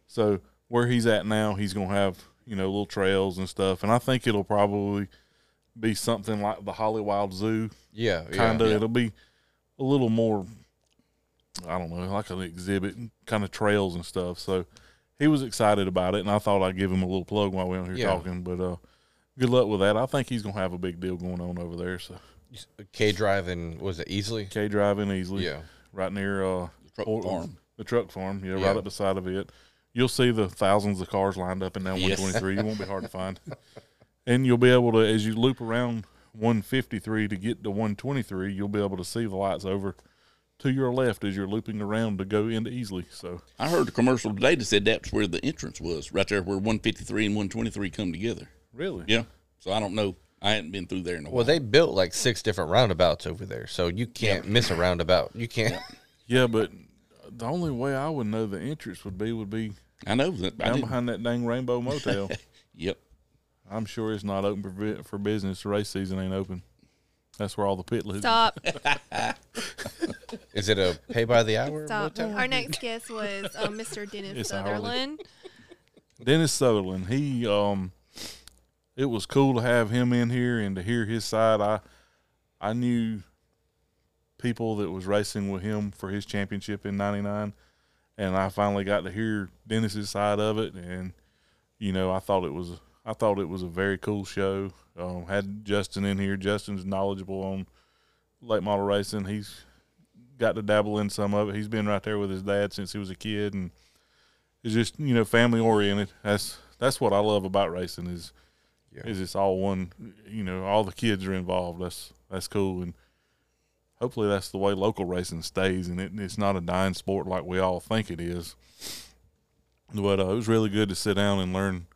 so where he's at now, he's going to have you know little trails and stuff, and I think it'll probably be something like the Holly Wild Zoo yeah, kind of. yeah. It'll be a little more, I don't know, like an exhibit, kind of trails and stuff. So he was excited about it, and I thought I'd give him a little plug while we we're on here Yeah. talking. But uh, good luck with that. I think he's gonna have a big deal going on over there. So K Drive and was it Easley? K driving Easley, Yeah. right near uh Truck or- farm. the truck farm, yeah, Yeah. right up the side of it. You'll see the thousands of cars lined up in that Yes. 123. It won't be hard to find, *laughs* and you'll be able to as you loop around 153 to get to 123. You'll be able to see the lights over to your left as you're looping around to go into Easley. So I heard a commercial today that said that's where the entrance was, right there where 153 and 123 come together. really, Yeah. So I don't know. I hadn't been through there in a Well, while. Well, they built like six different roundabouts over there, so you can't miss a roundabout. You can't. yeah, but the only way I would know the entrance would be would be I know that. Down didn't- behind that dang Rainbow Motel. *laughs* Yep. I'm sure it's not open for, for business. The race season ain't open. That's where all the pit lives. Stop. *laughs* Is it a pay by the hour? Stop. motel? Our next guest was uh, Mr. Dennis It's hourly. Sutherland. Dennis Sutherland. He um, it was cool to have him in here and to hear his side. I I knew people that was racing with him for his championship in '99, and I finally got to hear Dennis's side of it. And you know, I thought it was I thought it was a very cool show. Um, had Justin in here. Justin's knowledgeable on late model racing. He's got to dabble in some of it. He's been right there with his dad since he was a kid, and it's just you know family oriented. That's that's what I love about racing is Yeah. is it's all one. You know, all the kids are involved. That's that's cool, and hopefully that's the way local racing stays, and it, it's not a dying sport like we all think it is. But uh, it was really good to sit down and learn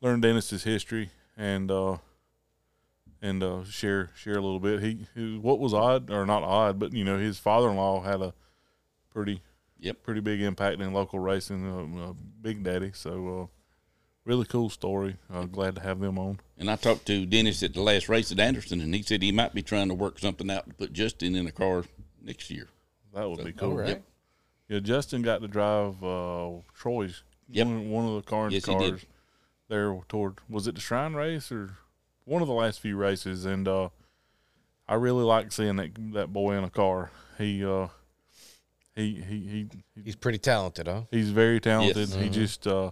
learn Dennis's history and uh, and uh, share share a little bit. He, he what was odd or not odd, but you know his father in law had a pretty Yep. pretty big impact in local racing. Uh, uh, Big Daddy, so uh, really cool story. Uh, glad to have them on. And I talked to Dennis at the last race at Anderson, and he said he might be trying to work something out to put Justin in a car next year. That would be cool. right. Yep. Yeah, Justin got to drive uh, Troy's Yep. one, one of the cars Yes, he did. cars there toward was it the Shrine race or one of the last few races, and uh, I really like seeing that that boy in a car. He uh, he he he He's pretty talented, huh? he's very talented. Yes. He just uh,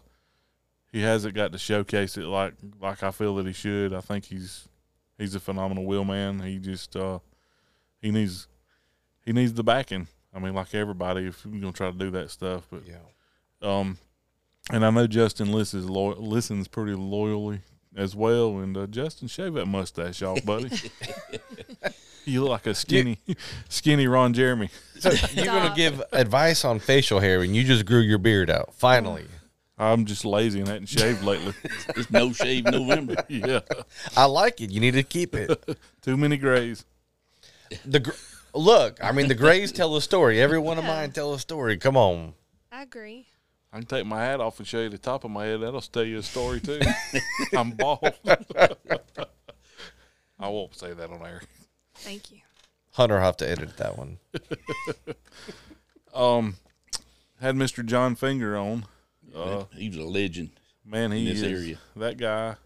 he hasn't got to showcase it like like I feel that he should. I think he's he's a phenomenal wheelman. He just uh, he needs he needs the backing. I mean, like everybody, if you're gonna try to do that stuff, but Yeah. um, and I know Justin listens lo- listens pretty loyally as well. And uh, Justin, shave that mustache off, buddy. *laughs* you look like a skinny, skinny Ron Jeremy. So you're gonna give advice on facial hair, and you just grew your beard out. Finally, I'm just lazy and hadn't shaved lately. *laughs* It's no shave November. yeah, I like it. You need to keep it. *laughs* too many grays. The gr- look, I mean, the Grays tell a story. Every one of Yeah. mine tell a story. Come on. I agree. I can take my hat off and show you the top of my head. That'll tell you a story too. *laughs* I'm bald. *laughs* I won't say that on air. Thank you. Hunter will have to edit that one. *laughs* Um, had Mr. John Finger on. Uh, he was a legend. man, he In this is area. that guy.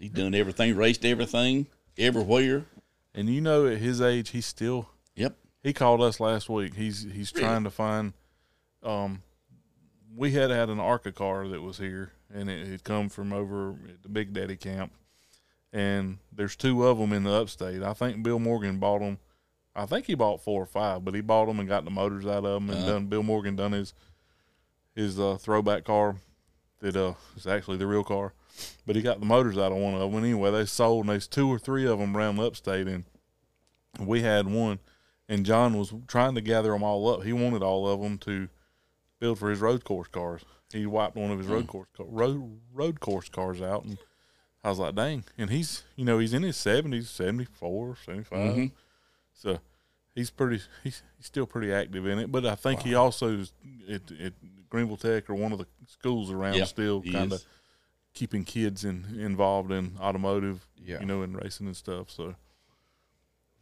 He's done everything, raced everything, everywhere. And you know, at his age, he's still. Yep. He called us last week. He's he's trying to find. Um, we had had an ARCA car that was here, and it had come from over at the Big Daddy camp. And there's two of them in the upstate. I think Bill Morgan bought them I think he bought four or five, but he bought them and got the motors out of them and done. Bill Morgan done his his uh, throwback car that uh is actually the real car, but he got the motors out of one of them. Anyway, they sold and there's two or three of them around the upstate, and we had one, and John was trying to gather them all up. He wanted all of them to build for his road course cars. He wiped one of his road course ca- road road course cars out, and I was like, dang. And he's you know he's in his seventies, 74, 75. so he's pretty he's, he's still pretty active in it. But I think he also is at, at Greenville Tech or one of the schools around Yeah, still kind of keeping kids in, involved in automotive, Yeah. you know, and racing and stuff. So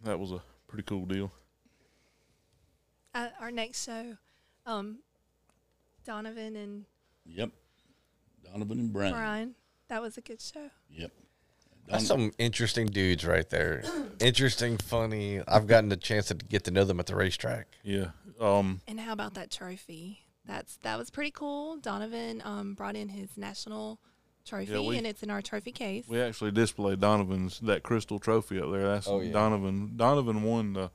that was a pretty cool deal. Uh, our next show, um, Donovan and Yep. Donovan and Brian. Brian. That was a good show. Yep. That's some interesting dudes right there. *coughs* interesting, funny. I've gotten the chance to get to know them at the racetrack. Yeah. Um, And how about that trophy? That's that was pretty cool. Donovan um, brought in his national trophy, we- and it's in our trophy case. we actually display Donovan's that crystal trophy up there. That's Oh, yeah. Donovan. Donovan won the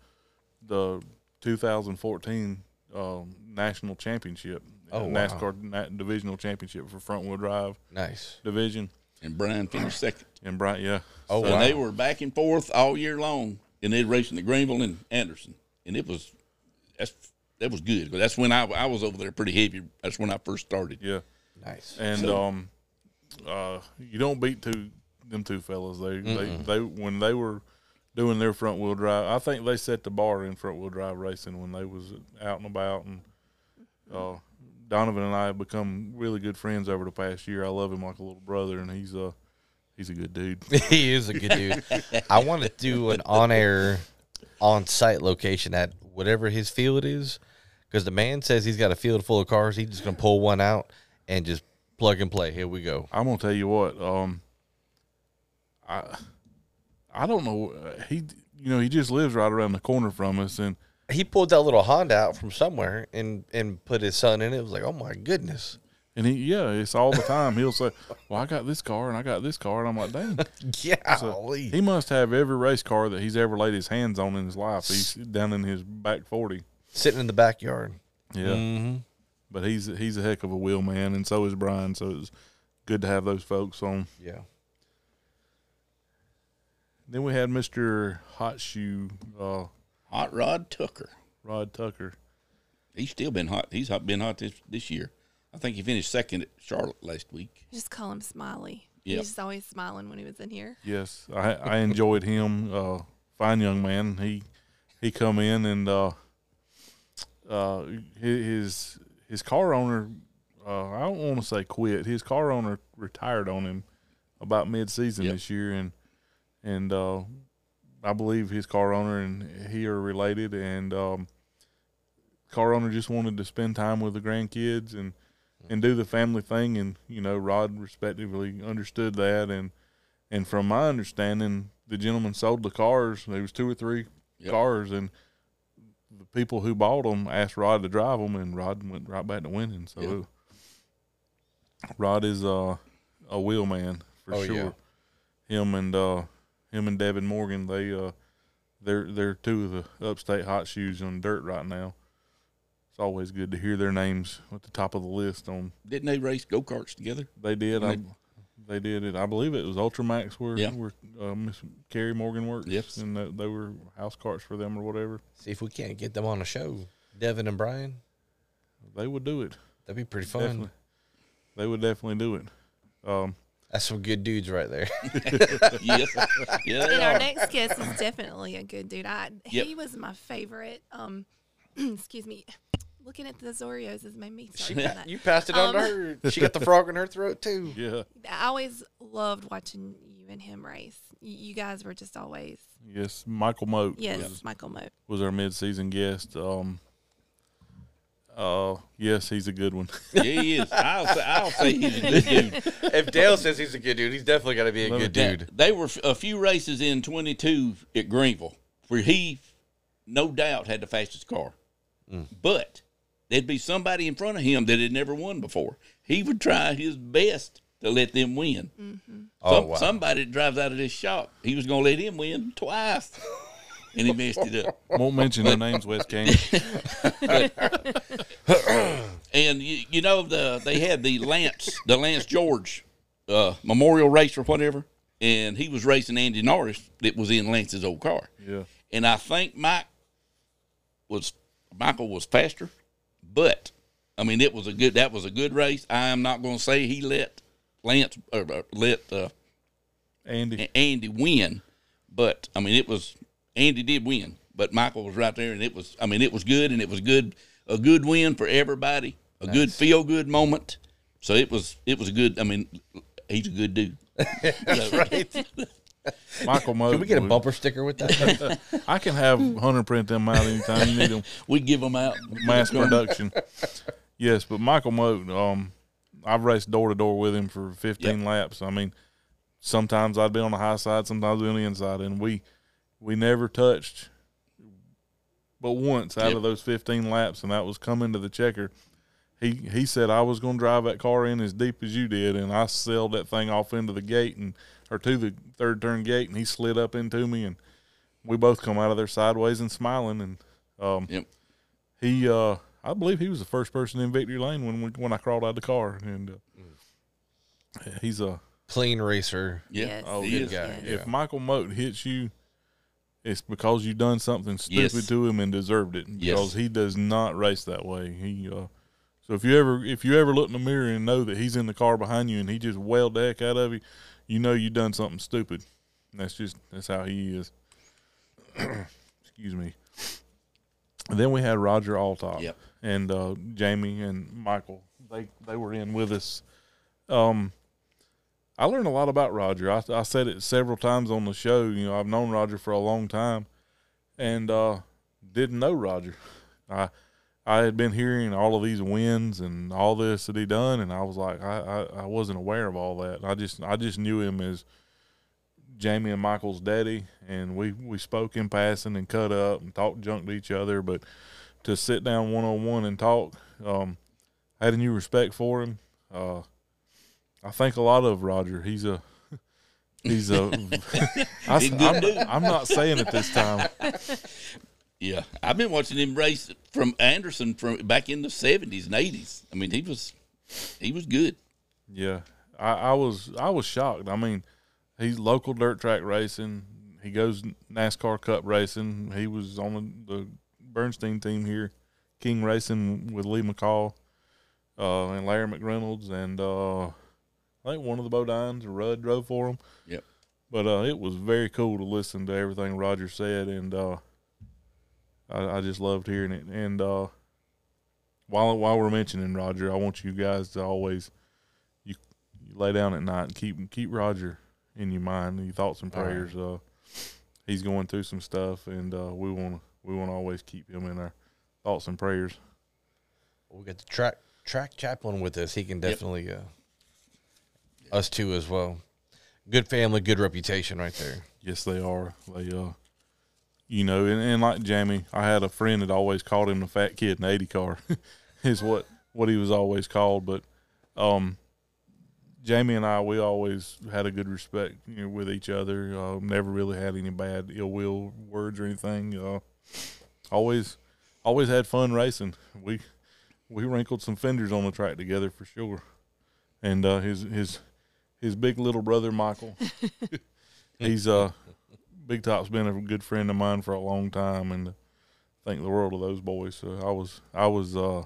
the 2014 um, national championship. Oh, wow. NASCAR na- divisional championship for front wheel drive Nice. division. and Brian finished second. And Brian, yeah. Oh, So wow. they were back and forth all year long, and they racing the Greenville and Anderson, and it was that's that was good. 'cause that's when I I was over there pretty heavy. That's when I first started. yeah. Nice. And So- um, uh, you don't beat two them two fellas. They they they when they were doing their front wheel drive, I think they set the bar in front wheel drive racing when they was out and about. And uh, Donovan and I have become really good friends over the past year. I love him like a little brother, and he's uh he's a good dude. *laughs* he is a good dude. *laughs* I want to do an on air, on site location at whatever his field is, because the man says he's got a field full of cars. He's just gonna pull one out and just plug and play. Here we go. I'm gonna tell you what. Um, I I don't know. uh, He you know he just lives right around the corner from us, and He pulled that little Honda out from somewhere and and put his son in it. It was like, oh my goodness. and he yeah, it's all the time. He'll say, "Well, I got this car and I got this car," and I'm like, "Dang." *laughs* Yeah. So he must have every race car that he's ever laid his hands on in his life. He's down in his back forty. Sitting in the backyard. Yeah, Mm-hmm. but he's he's a heck of a wheel man, and so is Brian. So it's good to have those folks on. Yeah. Then we had Mister Hot Shoe uh, Hot Rod Tucker. Rod Tucker. He's still been hot. He's hot, been hot this this year. I think he finished second at Charlotte last week. Just call him Smiley. Yep. He's always smiling when he was in here. Yes, I I enjoyed him. Uh, fine young man. He he come in and uh, uh, his his car owner. Uh, I don't want to say quit. His car owner retired on him about mid season Yep. this year, and and uh, I believe his car owner and he are related. And um, car owner just wanted to spend time with the grandkids and and do the family thing. And you know, Rod respectively understood that and. And from my understanding, the gentleman sold the cars. There was two or three Yep. cars, and the people who bought them asked Rod to drive them, and Rod went right back to winning. So, Yep. Rod is uh, a wheel man for Oh, sure. Him and uh, him and Devin Morgan, they uh, they're they're two of the upstate hot shoes on dirt right now. It's always good to hear their names at the top of the list. On Didn't they race go karts together? they did. I, they did it. I believe it was Ultramax where Yeah. where uh, Miss Carrie Morgan works. Yes. and that they were house carts for them or whatever. See if we can't get them on a show. Devin and Brian. They would do it. That'd be pretty fun. Definitely. They would definitely do it. Um, That's some good dudes right there. *laughs* yes. Yeah, they And our next guest is definitely a good dude. I Yep. he was my favorite. Um, *clears throat* excuse me. Looking at the Zorios has made me She, that. you passed it on to Um, her. *laughs* She got the frog in her throat too. yeah. I always loved watching you and him race. You, you guys were just always Yes. Michael Moat yes, was, Michael Moat. was our mid-season guest. Um, uh, yes, he's a good one. Yeah, he is. I'll say, I'll say he's a good dude. *laughs* If Dale says he's a good dude, he's definitely got to be a Love good it. dude. They were a few races in 22 at Greenville where he, no doubt, had the fastest car. But there'd be somebody in front of him that had never won before. He would try his best to let them win. Oh Some- wow! Somebody drives out of this shop, he was going to let him win twice. *laughs* and he messed it up. *laughs* Won't mention their names, West Canyon. *laughs* And you, you know the they had the Lance the Lance George uh, Memorial race or whatever, and he was racing Andy Norris that was in Lance's old car. Yeah. And I think Mike was Michael was faster, but I mean it was a good that was a good race. I am not going to say he let Lance or uh, let uh, Andy. Andy win, but I mean it was Andy did win, but Michael was right there, and it was I mean it was good, and it was good a good win for everybody, a good feel good moment. So it was it was a good. I mean he's a good dude. *laughs* That's right. Michael Moe. Can we get a bumper sticker with that? *laughs* I can have Hunter print them out anytime you need them. *laughs* We give them out Mass production. Yes, but Michael Moat, um, I've raced door to door with him for 15 laps. I mean, sometimes I'd be on the high side, sometimes on the inside, and we we never touched but once out Yep. of those 15 laps, and that was coming to the checker. He he said I was going to drive that car in as deep as you did, and I sailed that thing off into the gate and or to the third turn gate, and he slid up into me, and we both come out of there sideways and smiling, and um, Yep. he uh I believe he was the first person in Victory Lane when we, when I crawled out of the car, and uh, he's a Clean racer. Yeah, Yes. oh he good is. guy. If Michael Moat hits you, it's because you done something stupid Yes. to him and deserved it. Yes. Because he does not race that way. He uh, so if you ever if you ever look in the mirror and know that he's in the car behind you and he just wailed the heck out of you, you know you done something stupid. And that's just that's how he is. *clears throat* Excuse me. And then we had Roger Alltop Yep. and uh, Jamie and Michael. They they were in with us. Um, I learned a lot about Roger. I, I said it several times on the show. You know, I've known Roger for a long time, and uh, didn't know Roger. I I had been hearing all of these wins and all this that he done, and I was like, I, I, I wasn't aware of all that. I just I just knew him as Jamie and Michael's daddy, and we we spoke in passing and cut up and talked junk to each other. But to sit down one on one and talk, um, I had a new respect for him. Uh, I think a lot of Roger. He's a *laughs* he's a. *laughs* I, He's a good dude. I'm not saying it this time. *laughs* Yeah, I've been watching him race from Anderson from back in the seventies and eighties. I mean, he was he was good. Yeah, I, I was I was shocked. I mean, he's local dirt track racing. He goes NASCAR Cup racing. He was on the, the Bernstein team here, King Racing with Lee McCall, uh, and Larry McReynolds, and uh, I think one of the Bodines, Rudd drove for him. Yep. But uh, it was very cool to listen to everything Roger said, and uh, I, I just loved hearing it. And uh, while while we're mentioning Roger, I want you guys to always you, you lay down at night and keep keep Roger in your mind, your thoughts and All right. prayers. Uh, he's going through some stuff, and uh, we want to we want to always keep him in our thoughts and prayers. We got the track track chaplain with us. He can definitely uh, us too as well. Good family, good reputation right there. Yes, they are. They, uh, you know, and, and like Jamie, I had a friend that always called him the fat kid in the 80 car, *laughs* is what, what he was always called. But, um, Jamie and I, we always had a good respect you know, with each other. Uh, never really had any bad ill will words or anything. Uh, always, always had fun racing. We, we wrinkled some fenders on the track together for sure. And, uh, his, his, his big little brother, Michael, *laughs* he's, uh, Big Top's been a good friend of mine for a long time, and think the world of those boys. So I was I was uh,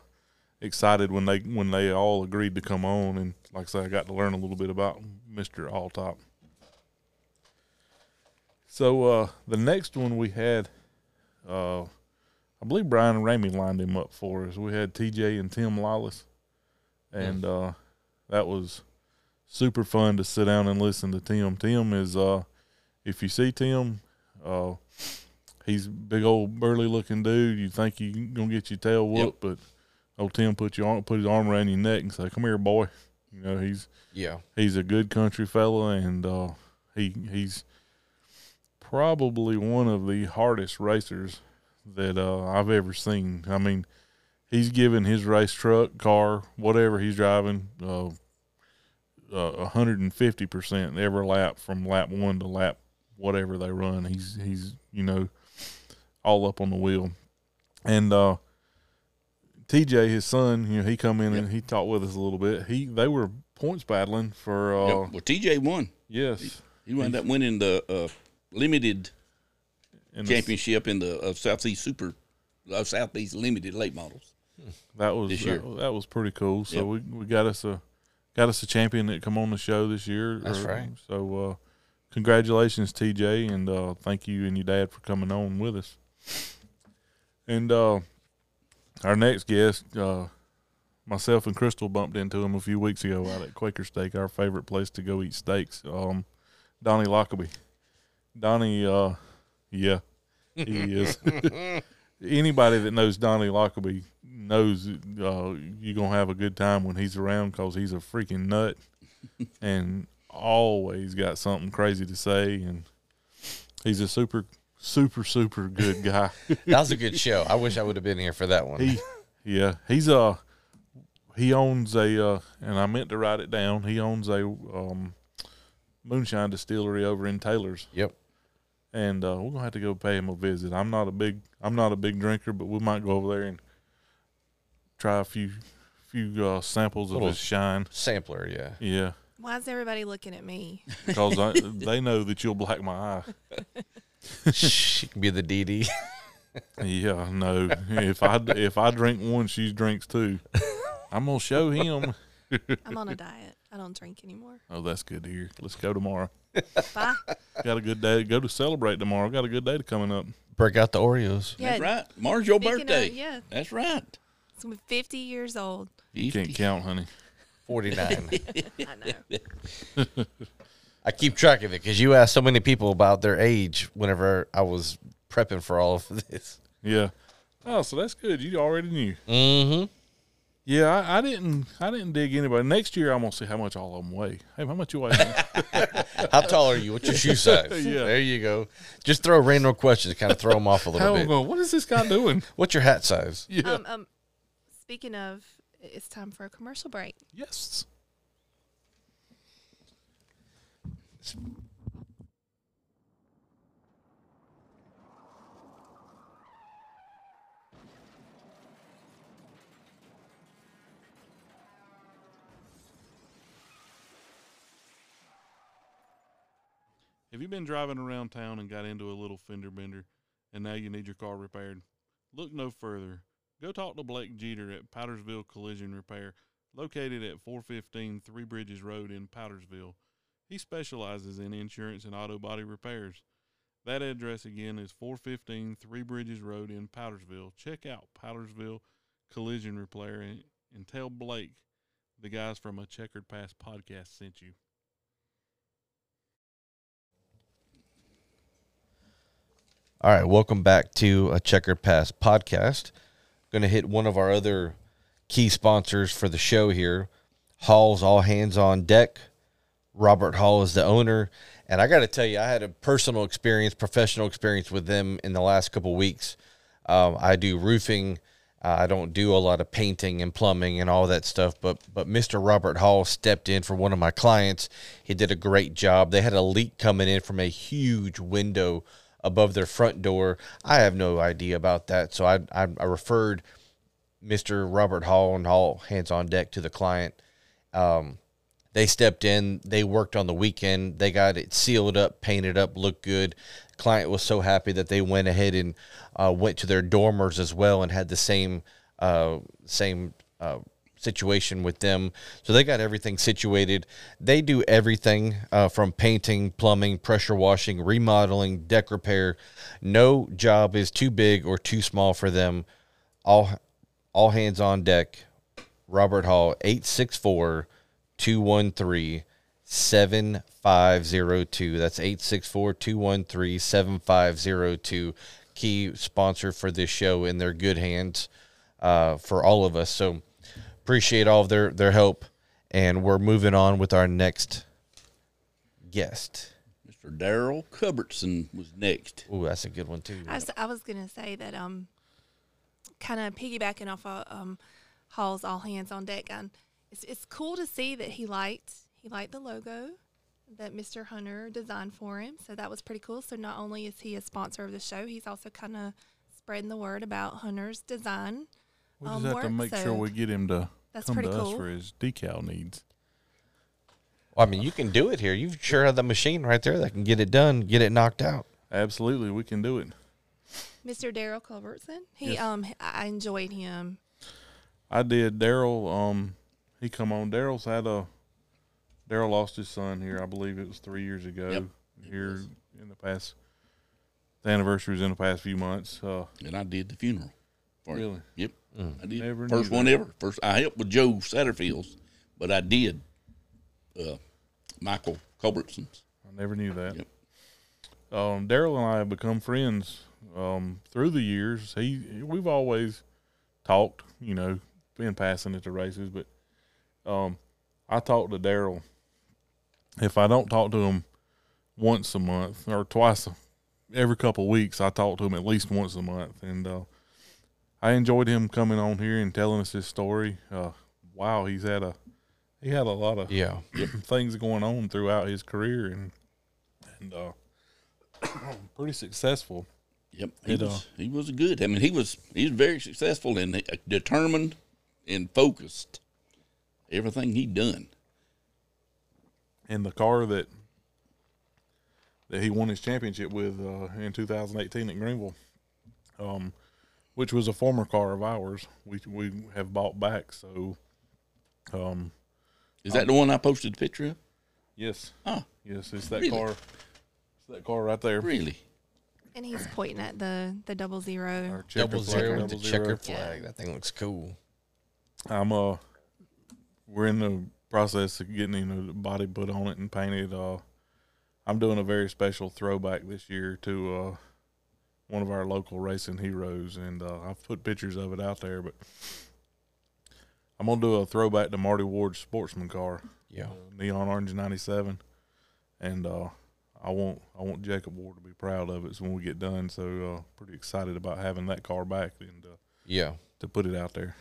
excited when they when they all agreed to come on, and like I said, I got to learn a little bit about Mister Alltop. So uh, the next one we had, uh, I believe Brian and Ramey lined him up for us. We had TJ and Tim Lawless, and uh, that was super fun to sit down and listen to Tim. Tim is uh, if you see Tim, uh, he's a big old burly looking dude. You think you gonna get your tail whooped, but old Tim put your arm, put his arm around your neck and say, "Come here, boy." You know he's Yeah. he's a good country fella, and uh, he he's probably one of the hardest racers that uh, I've ever seen. I mean, he's given his race truck, car, whatever he's driving, uh, uh, 150% every lap from lap one to lap whatever they run. He's he's you know all up on the wheel. And uh, TJ, his son, you know, he come in and he talked with us a little bit. He they were points battling for uh, Yep. Well, TJ won. yes, He wound up winning the uh, limited in the- championship in the uh, Southeast Super, uh, Southeast Limited late models. That was that, that was pretty cool. So Yep. we we got us a got us a champion that come on the show this year. That's right. So uh, congratulations, TJ, and uh, thank you and your dad for coming on with us. And uh, our next guest, uh, myself and Crystal bumped into him a few weeks ago out at Quaker Steak, our favorite place to go eat steaks. Um, Donnie Lockaby. Donnie, uh, yeah, he is. *laughs* Anybody that knows Donnie Lockaby knows uh, you're gonna have a good time when he's around because he's a freaking nut *laughs* and always got something crazy to say, and he's a super, super, super good *laughs* guy. That was a good show. I wish I would have been here for that one. he, yeah, he's uh he owns a uh, and I meant to write it down. He owns a um, moonshine distillery over in Taylor's. Yep. And uh, we're gonna have to go pay him a visit. I'm not a big I'm not a big drinker, but we might go over there and try a few few uh, samples of his shine. Sampler, yeah. Yeah, Why is everybody looking at me? because I, *laughs* they know that you'll black my eye. *laughs* she can be the DD. Yeah, no. If I if I drink one, she drinks two. I'm gonna show him. I'm on a diet. I don't drink anymore. Oh, that's good to hear. Let's go tomorrow. Bye. *laughs* Got a good day. Go to celebrate tomorrow. Got a good day coming up. Break out the Oreos. Yeah, That's right. Tomorrow's your speaking of- birthday. yeah. That's right. It's So I'm 50 years old. You can't count, honey. 49. *laughs* I know. *laughs* I keep track of it because you asked so many people about their age whenever I was prepping for all of this. Yeah. Oh, so that's good. You already knew. Mm-hmm. Yeah, I, I didn't. I didn't dig anybody. Next year, I'm gonna see how much all of them weigh. Hey, how much you weigh? *laughs* How tall are you? What's your shoe *laughs* size? Yeah. There you go. Just throw random questions, to kind of throw them off a little how bit. going? What is this guy doing? *laughs* What's your hat size? Yeah. Um, um, speaking of, it's time for a commercial break. yes. Have you been driving around town and got into a little fender bender and now you need your car repaired? Look no further. Go talk to Blake Jeter at Powdersville Collision Repair, located at 415 Three Bridges Road in Powdersville. He specializes in insurance and auto body repairs. That address again is 415 Three Bridges Road in Powdersville. Check out Powdersville Collision Repair and, and tell Blake the guys from a Checkered Past podcast sent you. All right, welcome back to a Checkered Past podcast. Going to hit one of our other key sponsors for the show here. Hall's All Hands on Deck. Robert Hall is the owner, and I got to tell you, I had a personal experience, professional experience with them in the last couple weeks. Um, I do roofing. Uh, I don't do a lot of painting and plumbing and all that stuff, but but Mr. Robert Hall stepped in for one of my clients. He did a great job. They had a leak coming in from a huge window above their front door. I have no idea about that, so I I, I referred Mr. Robert Hall and Hall hands on deck to the client. Um, they stepped in, they worked on the weekend, they got it sealed up, painted up, looked good. Client was so happy that they went ahead and uh, went to their dormers as well and had the same uh, same uh, situation with them. So they got everything situated. They do everything uh, from painting, plumbing, pressure washing, remodeling, deck repair. No job is too big or too small for them. All all hands on deck. Robert Hall 864 213 7502. That's 864 213 7502. Key sponsor for this show in their good hands uh, for all of us. So appreciate all of their, their help. And we're moving on with our next guest. Mr. Daryl Culbertson was next. Ooh, that's a good one, too. I was, I was gonna say that um, kind of piggybacking off of um, Hall's all hands on deck. And it's it's cool to see that he liked he liked the logo that Mr. Hunter designed for him. So that was pretty cool. So not only is he a sponsor of the show, he's also kind of spreading the word about Hunter's design. We just um, have to make so sure we get him to that's come to pretty us cool. for his decal needs. Well, I mean, you can do it here. You sure have the machine right there that can get it done, get it knocked out. Absolutely, we can do it. Mr. Daryl Culbertson. He Yes. um I enjoyed him. I did. Daryl, um, he come on. Daryl's had a. Daryl lost his son here. I believe it was three years ago. Yep, here in the past. The anniversary was in the past few months. Uh, And I did the funeral. For him. Really? Yep. I did. First one that. ever. First, I helped with Joe Satterfield's, but I did uh, Michael Culbertson's. I never knew that. Yep. Um, Daryl and I have become friends um, through the years. He we've always talked, you know, been passing at the races, but um, I talk to Daryl. If I don't talk to him once a month or twice a, every couple of weeks, I talk to him at least once a month, and uh, I enjoyed him coming on here and telling us his story. Uh, wow, he's had a he had a lot of Yeah. things going on throughout his career and and uh *clears throat* pretty successful. Yep, he It, uh, was he was good. I mean, he was he was very successful and uh, determined and focused. Everything he done. And the car that that he won his championship with uh, in 2018 at Greenville, um, which was a former car of ours, we we have bought back. So, um, Is that the one I posted the picture of? yes, Oh, yes, it's that Really? car. It's that car right there. really? And he's pointing at the the double zero. Our checker Double flag, zero with the double zero. checkered flag. That thing looks cool. I'm uh we're in the process of getting you know, the body put on it and painted. Uh I'm doing a very special throwback this year to uh one of our local racing heroes and uh I've put pictures of it out there but I'm gonna do a throwback to Marty Ward's sportsman car, Yeah. uh, neon orange ninety seven. And uh I want I want Jacob Ward to be proud of it so when we get done. So uh pretty excited about having that car back and uh, Yeah. to put it out there.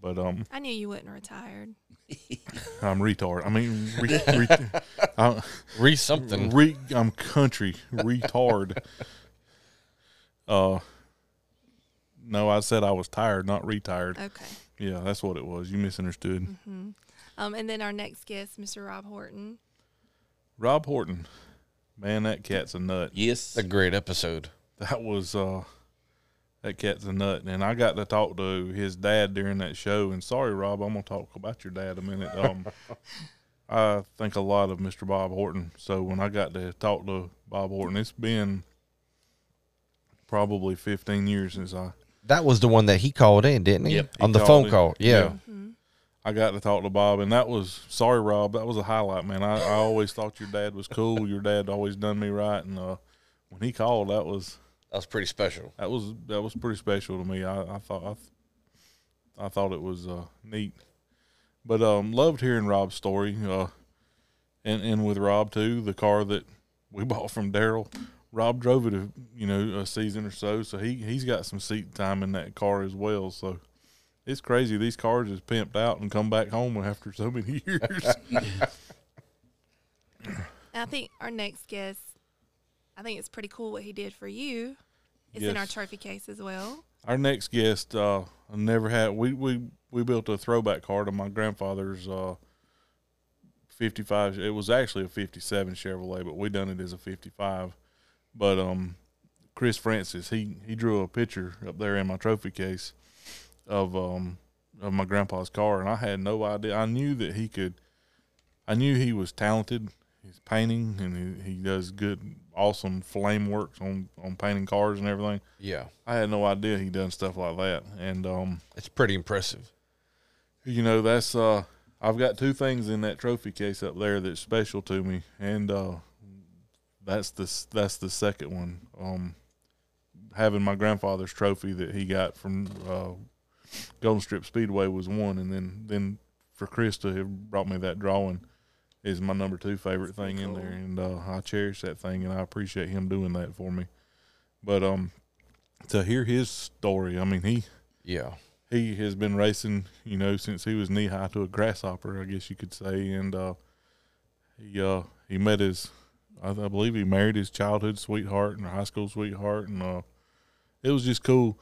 But um I knew you wouldn't retired. *laughs* I'm retard. I mean, re, re, *laughs* I'm, Re something. re, I'm country retard. Uh, no, I said I was tired, not retired. Okay. Yeah, that's what it was. You misunderstood. Um, and then our next guest, Mr. Rob Horton. Rob Horton, man, that cat's a nut. Yes. a great episode. That was uh, that cat's a nut, and I got to talk to his dad during that show. And sorry, Rob, I'm gonna talk about your dad a minute. *laughs* Um, I think a lot of Mr. Bob Horton. So when I got to talk to Bob Horton, it's been probably 15 years since I That was the one that he called in, didn't he? Yep. On He the phone in. call. Yeah. I got to talk to Bob, and that was sorry, Rob. That was a highlight, man. I, I always thought your dad was cool. Your dad always done me right, and uh, when he called, that was That was pretty special. that was that was pretty special to me. I, I thought I, th- I thought it was uh, neat, but um, loved hearing Rob's story. Uh, and and with Rob too, the car that we *laughs* bought from Daryl, Rob drove it a you know a season or so, so he he's got some seat time in that car as well. So it's crazy. These cars is pimped out and come back home after so many *laughs* years. I think our next guest, I think it's pretty cool what he did for you. It's in our trophy case as well. Our next guest, uh, I never had. We we we built a throwback car to my grandfather's uh, fifty-five. It was actually a fifty-seven Chevrolet, but we done it as a fifty-five. But um, Chris Francis, he he drew a picture up there in my trophy case of um of my grandpa's car, and I had no idea. I knew that he could. I knew he was talented. He's painting, and he, he does good, awesome flame works on on painting cars and everything. Yeah. I had no idea he done stuff like that. And um, It's pretty impressive. you know, that's uh I've got two things in that trophy case up there that's special to me and uh that's the that's the second one. Um having my grandfather's trophy that he got from uh Golden Strip Speedway was one and then then for Chris to have brought me that drawing is my number two favorite thing in there and uh I cherish that thing and I appreciate him doing that for me. But um to hear his story, I mean he Yeah. he has been racing, you know, since he was knee high to a grasshopper, I guess you could say, and uh, he uh, he met his, I, I believe he married his childhood sweetheart and high school sweetheart, and uh, it was just cool.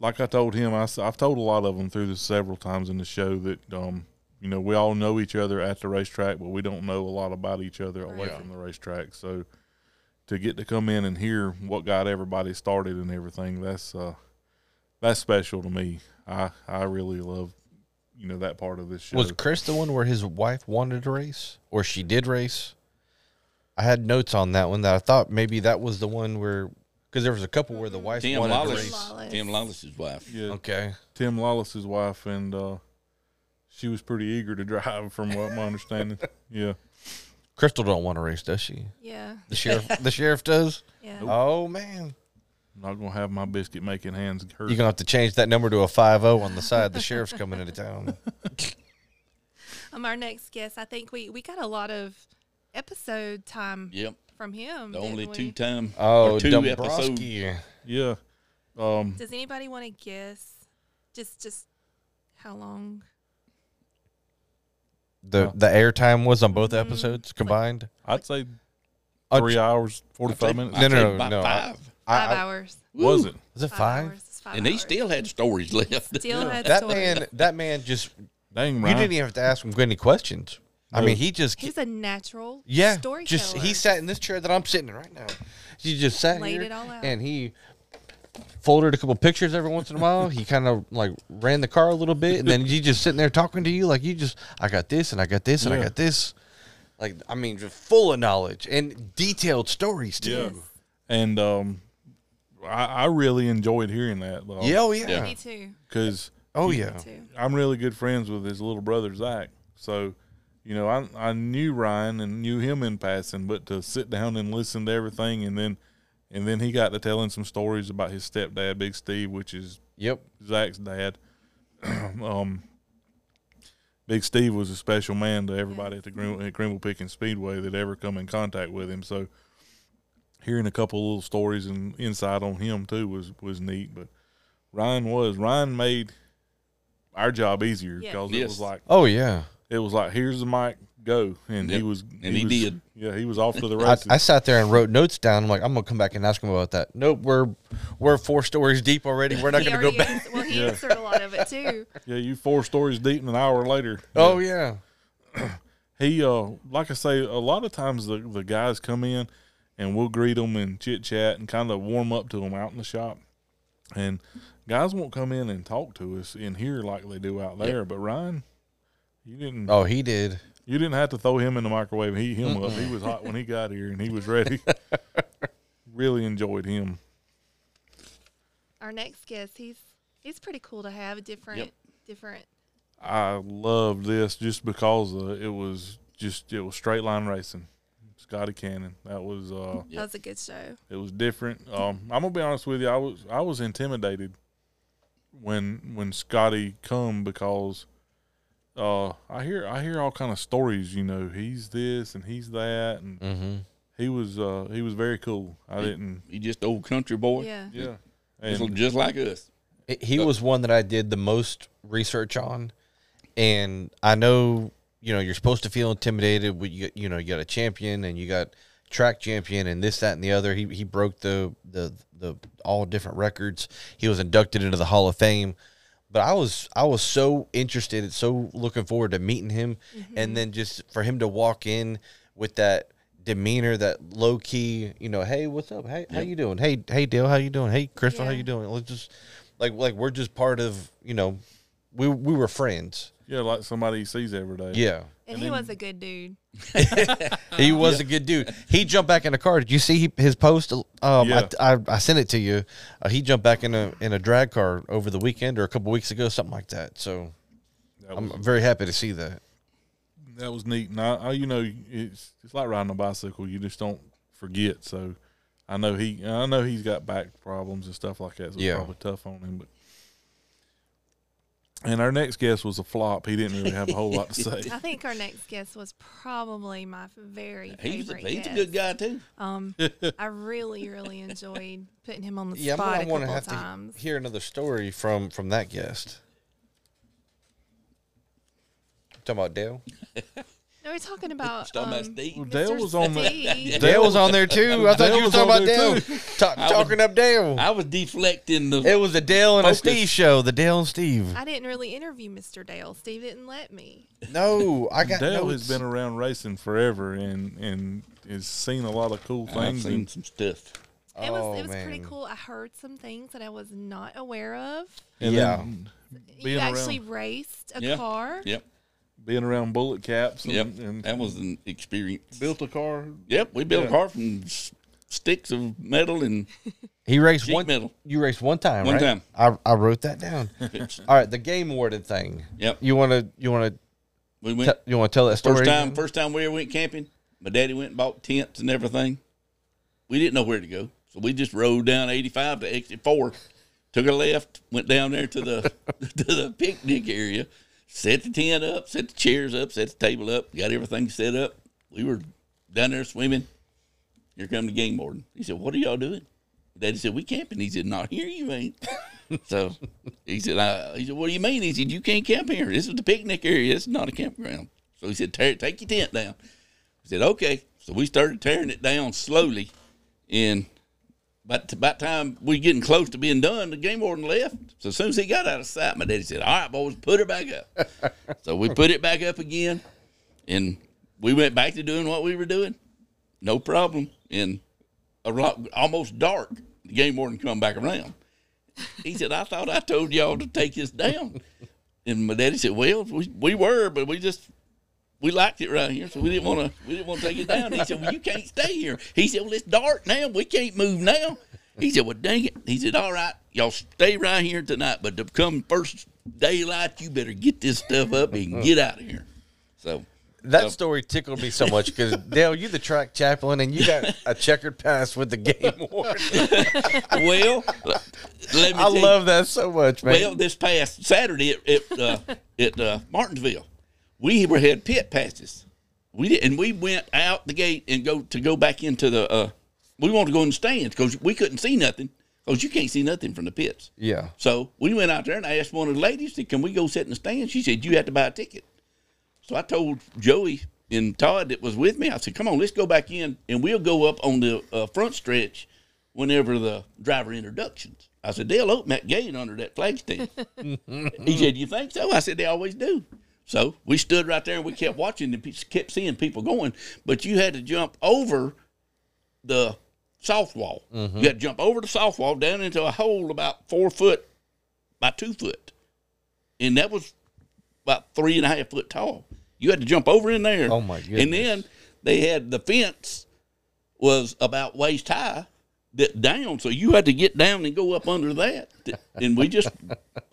Like I told him, I, have told a lot of them through this several times in the show that um, you know we all know each other at the racetrack, but we don't know a lot about each other away Right. from the racetrack. So to get to come in and hear what got everybody started and everything, that's uh, that's special to me. I I really love you know that part of this show. Was Chris the one where his wife wanted to race, or she did race? I had notes on that one that I thought maybe that was the one where because there was a couple where the wife Tim wanted to race. Lawless. Tim Lawless's wife. yeah, Okay, Tim Lawless's wife, and uh, she was pretty eager to *laughs* drive, from what my understanding. Yeah, Crystal don't want to race, does she? Yeah. The sheriff, the sheriff does. *laughs* Yeah. Oh man, I'm not gonna have my biscuit making hands hurt. you're gonna have to change that number to a five zero on the side. The sheriff's coming into town. *laughs* Um, our next guest, I think we we got a lot of episode time Yep. from him. The only we? two time Oh, or two episode. Dombrowski. yeah, um, Does anybody want to guess? Just just how long? The the airtime was on both Mhm. episodes combined. I'd say three hours forty five minutes. No, no, I'd no, about no, I- Five. Five I- I- hours. Was Woo. it? Was it Five, five? hours. Five And he hours. still had stories left. still had That stories. man, that man just Dang, you didn't even have to ask him any questions. I mean, he just He's a natural yeah, storyteller. just he sat in this chair that I'm sitting in right now. He just sat Laid here it all out. and he folded a couple pictures every once in a while. He kind of like ran the car a little bit, and then he just sitting there talking to you like you just I got this and I got this and I got this. Like I mean, just full of knowledge and detailed stories too. Yeah, too. and um, I, I really enjoyed hearing that. though. Yeah, oh yeah, Me too. because oh Me yeah. I'm really good friends with his little brother Zach. So, you know, I I knew Ryan and knew him in passing, but to sit down and listen to everything, and then and then he got to telling some stories about his stepdad, Big Steve, which is Yep. Zach's dad. *clears throat* um, Big Steve was a special man to everybody at the Green, at Greenville Pickens Speedway that ever come in contact with him. So, hearing a couple little stories and insight on him too was was neat. But Ryan was Ryan made our job easier Yeah. because it was like Oh yeah. It was like here's the mic, go, and he was And he was- did. Yeah, he was off to the *laughs* I, races. I sat there and wrote notes down. I'm like, I'm gonna come back and ask him about that. Nope, we're we're four stories deep already. We're not gonna go back. ans- well, he *laughs* Yeah. answered a lot of it too. yeah, you four stories deep, and an hour later. *laughs* Oh yeah. *clears throat* he uh like I say, a lot of times the the guys come in and we'll greet them and chit chat and kind of warm up to them out in the shop, and guys won't come in and talk to us in here like they do out there. But Ryan, you didn't Oh, he did. you didn't have to throw him in the microwave and heat him up. He was hot when he got here and he was *laughs* ready. really enjoyed him. Our next guest, he's he's pretty cool to have. A different, Yep. different. I love this just because uh, it was just it was straight line racing. Scotty Cannon. That was uh That was a good show. it was different. Um I'm gonna be honest with you, I was I was intimidated when when Scotty come because uh I hear I hear all kind of stories, you know, he's this and he's that and Mm-hmm. he was uh he was very cool. I didn't He just old country boy. Yeah. yeah. Just, And just like us. He was one that I did the most research on, and I know you know you're supposed to feel intimidated. When you you know you got a champion and you got track champion and this that and the other. He he broke the the the all different records. He was inducted into the Hall of Fame. But I was I was so interested, and so looking forward to meeting him, mm-hmm. and then just for him to walk in with that demeanor, that low key, you know, hey, what's up? Hey, how you doing? Hey, hey, Dale, how you doing? Hey, Crystal, how you doing? Let's just like like we're just part of, you know, we we were friends. yeah, like somebody he sees every day. Yeah. And, And he then- was a good dude. *laughs* He was a good dude. He jumped back in the car. Did you see he- his post? Um, Yeah. I, I, I sent it to you. Uh, he jumped back in a in a drag car over the weekend or a couple weeks ago, something like that. So That I'm very happy to see that. that was neat. And I, I you know, it's it's like riding a bicycle. You just don't forget. So I know he I know he's got back problems and stuff like that. So Yeah. it's probably tough on him. But and our next guest was a flop. He didn't really have a whole lot to say. *laughs* I think our next guest was probably my very He's, a, favorite. he's a good guy too. Um, *laughs* I really, really enjoyed putting him on the Yeah, spot I'm a gonna couple have times. to hear another story from from that guest. Talking about Dale. *laughs* No, we're talking about. Just talking about um, Steve. Well, Dale Mr. was on the- Steve. *laughs* Dale was on there too. I thought Dale you were was talking on about there, Dale. too. Ta- I talking up Dale. I was deflecting the. it was the Dale and a Focus. Steve show. The Dale and Steve. I didn't really interview Mr. Dale. Steve didn't let me. No, I got Dale notes. has been around racing forever and and has seen a lot of cool I've things. seen And some stuff. It was Oh, it was pretty man. cool. I heard some things that I was not aware of. and Yeah. then You being actually around raced a Yeah. car. Yep. Being around bullet caps and, Yep. and That was an experience. built a car. Yep. We built Yeah. a car from s- sticks of metal and *laughs* He raced sheet one. metal. You raced one time, One right? time. I, I wrote that down. *laughs* All right, the game awarded thing. Yep. You want to you want to We to went you want to tell that story? first time. again? First time we ever went camping. My daddy went and bought tents and everything. We didn't know where to go, so we just rode down 85 to exit four. Took a left, went down there to the *laughs* to the picnic area, set the tent up, set the chairs up, set the table up, got everything set up. We were down there swimming. Here come the game warden. He said, "What are y'all doing?" Daddy said, "We camping." He said, "Not here, you ain't." *laughs* so he said, I, "He said, what do you mean?" He said, "You can't camp here. This is the picnic area. This is not a campground." So he said, Tear, "Take your tent down." I said, "Okay." So we started tearing it down slowly, and by about time we getting close to being done, the game warden left. So as soon as he got out of sight, my daddy said, "All right, boys, put her back up." *laughs* so we put it back up again, and we went back to doing what we were doing. No problem. And a rock, almost dark, the game warden come back around. He said, "I thought I told y'all to take this down." And my daddy said, "Well, we, we were, but we just we liked it right here, so we didn't want to we didn't want to take it down." He said, "Well, you can't stay here." He said, "Well, it's dark now. We can't move now." He said, "Well, dang it." He said, "All right, y'all stay right here tonight, but to come first daylight, you better get this stuff up and get out of here." So That story tickled me so much because *laughs* Dale, you the track chaplain and you got a checkered past with the game *laughs* warden. well, let me I tell you- love that so much, man. Well, this past Saturday at at, uh, at uh, Martinsville, we were had pit passes. We did, and we went out the gate and go to go back into the. Uh, we wanted to go in the stands because we couldn't see nothing because you can't see nothing from the pits. yeah. So we went out there and I asked one of the ladies, said, "Can we go sit in the stands?" She said, "You have to buy a ticket." So I told Joey and Todd that was with me. I said, "Come on, let's go back in and we'll go up on the uh, front stretch whenever the driver introductions." I said, "They'll open that gate under that flag stand." *laughs* he said, "You think so?" I said, "They always do." So we stood right there and we kept watching and kept seeing people going, but you had to jump over the soft wall. You had to jump over the soft wall down into a hole about four foot by two foot, and that was about three and a half foot tall. You had to jump over in there. Oh, my goodness. And then they had the fence was about waist high down, so you had to get down and go up under that. And we just,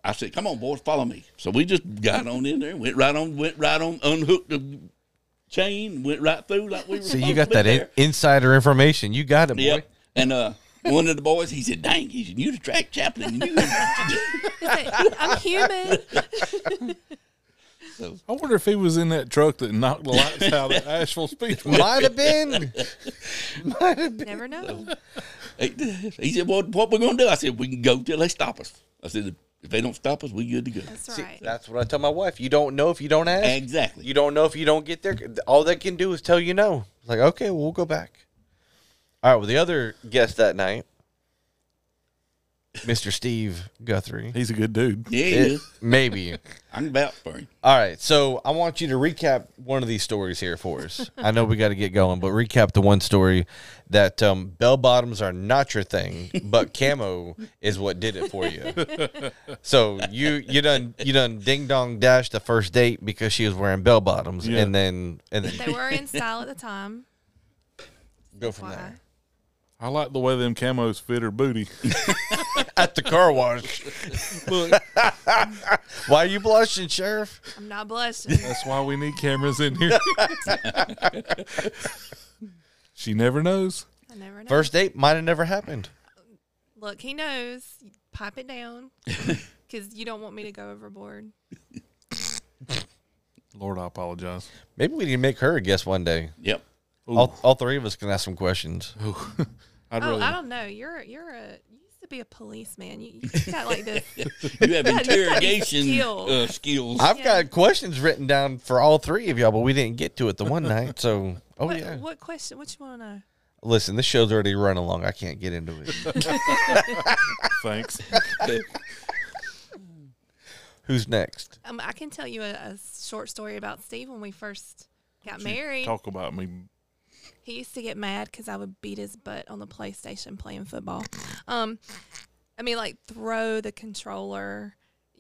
I said, "Come on, boys, follow me." So we just got on in there, went right on, went right on, unhooked the chain, went right through like we were. So you got to be that in, there. insider information. You got it, boy. Yep. And uh, one of the boys, he said, "Dang," he said, "You the track chaplain, and you." I'm human. so I wonder if he was in that truck that knocked the lights out at Asheville Speedway. Might have been. *laughs* Might have been. Never know. he, he said, "Well, what we gonna do?" I said, "We can go till they stop us." I said, "If they don't stop us, we good to go." That's right. That's what I tell my wife. You don't know if you don't ask. Exactly. You don't know if you don't get there. All they can do is tell you no. Like, okay, well, we'll go back. All right. Well, the other guest that night, Mr. Steve Guthrie. He's a good dude. yeah, he It- is. maybe. *laughs* I'm about for him. All right. So I want you to recap one of these stories here for us. I know we got to get going, but recap the one story that um, bell bottoms are not your thing, but *laughs* camo is what did it for you. so you you done you done ding dong dash the first date because she was wearing bell bottoms, Yeah. and then and then They were in style at the time. go from Why? there. I like the way them camos fit her booty. *laughs* At the car wash. Look, *laughs* Why are you blushing, Sheriff? I'm not blushing. that's why we need cameras in here. *laughs* she never knows. I never know. First date might have never happened. Look, he knows. Pipe it down. Because you don't want me to go overboard. Lord, I apologize. Maybe we need to make her a guest one day. Yep. All, all three of us can ask some questions. I'd oh, rather. I don't know. You're you're a you used to be a policeman. You, you got like this. *laughs* You have Yeah, you got interrogation skills. uh, skills. I've Yeah. got questions written down for all three of y'all, but we didn't get to it the one night. So, oh *laughs* what, yeah. what question? What you want to know? Listen, this show's already running long. I can't get into it. *laughs* Thanks. Who's next? Um, I can tell you a, a short story about Steve when we first got married. Talk about me. He used to get mad because I would beat his butt on the PlayStation playing football. Um, I mean, like throw the controller.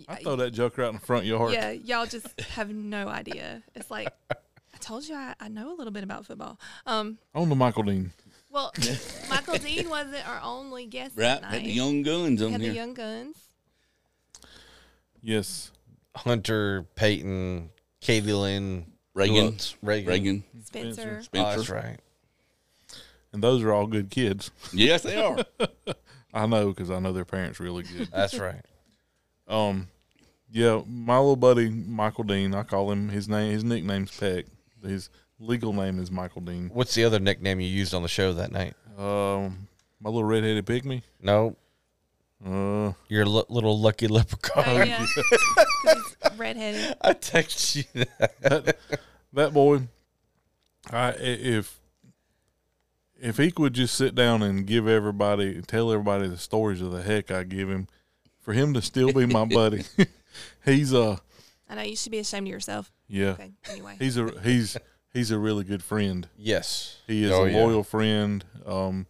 I throw that joker out in the front yard. Yeah, y'all just have no idea. It's like I told you I, I know a little bit about football. Um, On the Michael Dean. well, *laughs* Michael Dean wasn't our only guest right? that Had the young guns on had here. the Young Guns. Yes. Hunter, Peyton, Katie Lynn, who Reagan. Reagan. Reagan. Spencer. Spencer. Oh, that's right. And those are all good kids. Yes, they are. *laughs* I know because I know their parents really good. That's right. Um, yeah, my little buddy Michael Dean. I call him his name. His nickname's Peck. His legal name is Michael Dean. What's the other nickname you used on the show that night? Um, my little redheaded pygmy. No, Uh, your l- little lucky leprechaun. Oh, yeah. *laughs* 'Cause redheaded. *laughs* I texted you that. that boy. I i- if if he could just sit down and give everybody, tell everybody the stories of the heck I give him, for him to still be my buddy, *laughs* he's a. I I know you should be ashamed of yourself. yeah, Okay. Anyway. he's a he's he's a really good friend. Yes. He is Oh, a yeah. loyal friend. Um,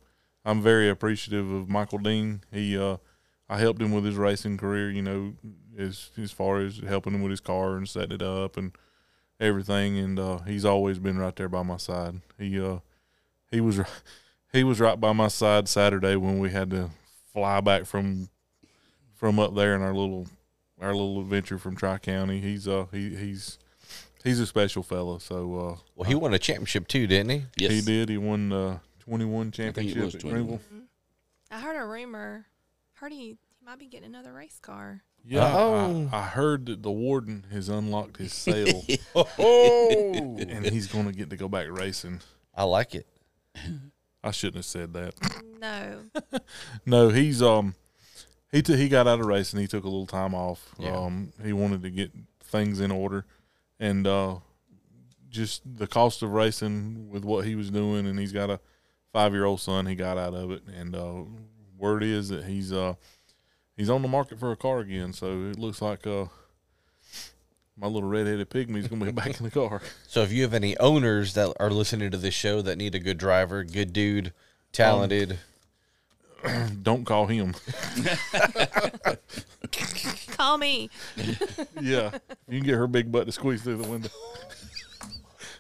I'm very appreciative of Michael Dean. He, uh, I helped him with his racing career. You know, as as far as helping him with his car and setting it up and everything. And uh, he's always been right there by my side. He, uh, he was, he was right by my side Saturday when we had to fly back from from up there in our little our little adventure from Tri County. He's uh he he's he's a special fella. So uh, Well, he won a championship too, didn't he? Yes. he did. He won uh, 21 think it championship was at 21. Greenville. I heard a rumor. Heard he, he might be getting another race car. Yeah, Oh. I, I heard that the warden has unlocked his *laughs* sale Oh, and he's going to get to go back racing. I like it. I shouldn't have said that. No. *laughs* No, he's um he t- he got out of racing. He took a little time off. Yeah. Um, he wanted to get things in order, and uh, just the cost of racing with what he was doing, and he's got a five year old son. He got out of it, and uh, word is that he's uh he's on the market for a car again. So it looks like uh my little redheaded pygmy's gonna be *laughs* back in the car. So if you have any owners that are listening to this show that need a good driver, good dude, talented, *clears throat* Don't call him. *laughs* Call me. yeah, you can get her big butt to squeeze through the window.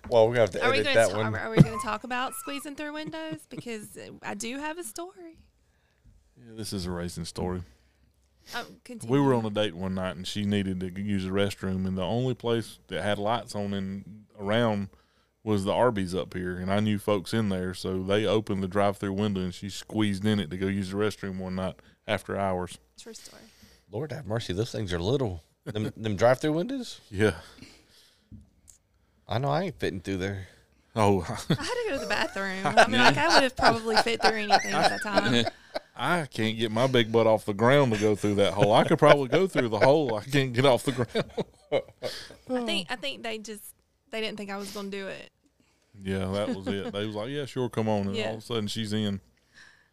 well, we're have to Are we edit going to that one. are we going to talk about squeezing through windows because uh, I do have a story. Yeah, this is a racing story. Oh, continue. We were on a date one night, and she needed to use the restroom, and the only place that had lights on in around was the Arby's up here, and I knew folks in there, so they opened the drive-through window, and she squeezed in it to go use the restroom one night after hours. True story. Lord have mercy, those things are little. Them, *laughs* them drive-through windows. Yeah. I know I ain't fitting through there. Oh, *laughs* I had to go to the bathroom. *laughs* I mean, like I would have probably fit through anything at that time. I can't get my big butt off the ground to go through that hole. I could probably go through the hole. I can't get off the ground. I think I think they just they didn't think I was going to do it. yeah, that was it. They was like, "Yeah, sure, come on," and Yeah. all of a sudden she's in.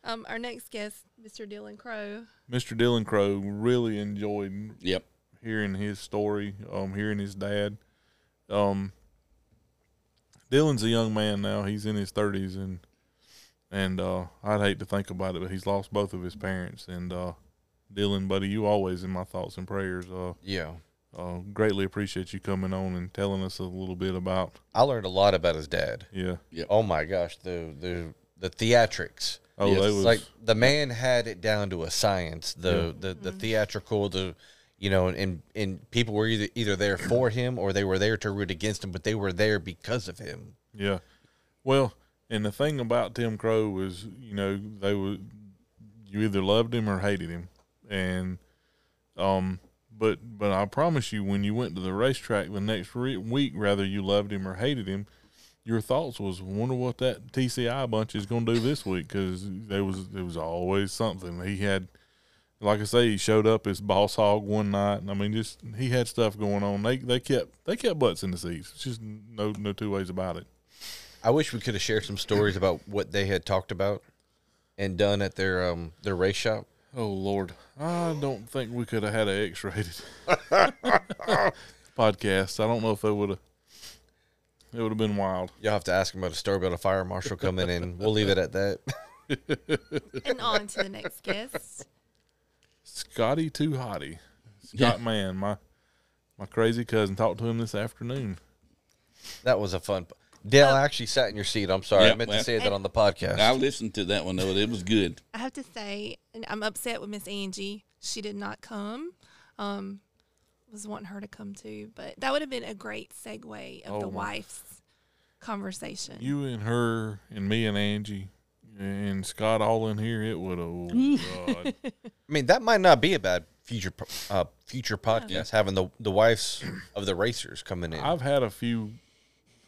Um, our next guest, Mr. Dylan Crow. Mr. Dylan Crow really enjoyed Yep. hearing his story, um, hearing his dad. Um, Dylan's a young man now; he's in his thirties, and and uh, I'd hate to think about it, but he's lost both of his parents. And uh, Dylan, buddy, you always in my thoughts and prayers. Uh, Yeah. uh, greatly appreciate you coming on and telling us a little bit about. I learned a lot about his dad. Yeah. Yeah. Oh my gosh, the the the theatrics. Oh, Yes. they was like the man had it down to a science. The the, the theatrical, the you know, and and people were either either there for him or they were there to root against him, but they were there because of him. Yeah. Well, and the thing about Tim Crow was, you know, they were you either loved him or hated him, and um, but but I promise you, when you went to the racetrack the next re- week, whether you loved him or hated him, your thoughts was, wonder what that TCI bunch is going to do this week because there was there was always something. He had like I say, he showed up as boss hog one night. and I mean, just he had stuff going on. They they kept they kept butts in the seats. It's just no no two ways about it. I wish we could have shared some stories about what they had talked about and done at their um their race shop. Oh Lord, I don't think we could have had an X-rated *laughs* podcast. I don't know if it would have. It would have been wild. You'll have to ask them about a story about a fire marshal coming in. *laughs* We'll leave it at that. And on to the next guest. Scotty Too Hottie, Scott Man, my my crazy cousin. Talked to him this afternoon. That was a fun. Dale actually sat in your seat. I'm sorry, I Yeah, meant to say that on the podcast. I listened to that one though. It was good. *laughs* I have to say, and I'm upset with Miss Angie. She did not come. Um, was wanting her to come too, but that would have been a great segue of Oh, the my- wife's conversation. You and her and me and Angie and Scott all in here. It would have. Oh *laughs* God. I mean, that might not be a bad future uh, future podcast having the the wives of the racers coming in. I've had a few.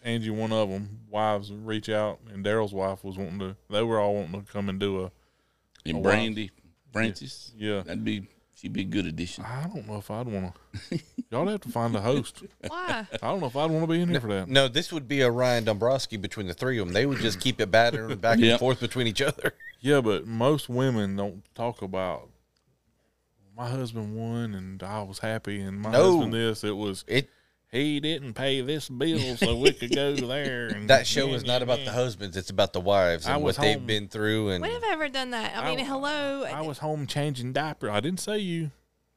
Angie, one of them, wives reach out, and Daryl's wife was wanting to. They were all wanting to come and do a. And wow. Brandy Francis. Yeah. That'd be she'd be a good addition. I don't know if I'd want to. Y'all have to find a host. *laughs* Why? I don't know if I'd want to be in here for that. no, this would be a Ryan Dombrowski between the three of them. They would just keep it battering *laughs* back and forth between each other. Yeah, but most women don't talk about my husband won and I was happy and my No. husband this. It was It he didn't pay this bill so we could go *laughs* there. And that show is not about the husbands; it's about the wives I and was what they've home. been through. And When have I ever done that? I I- mean, hello. I was home changing diaper. I didn't say you.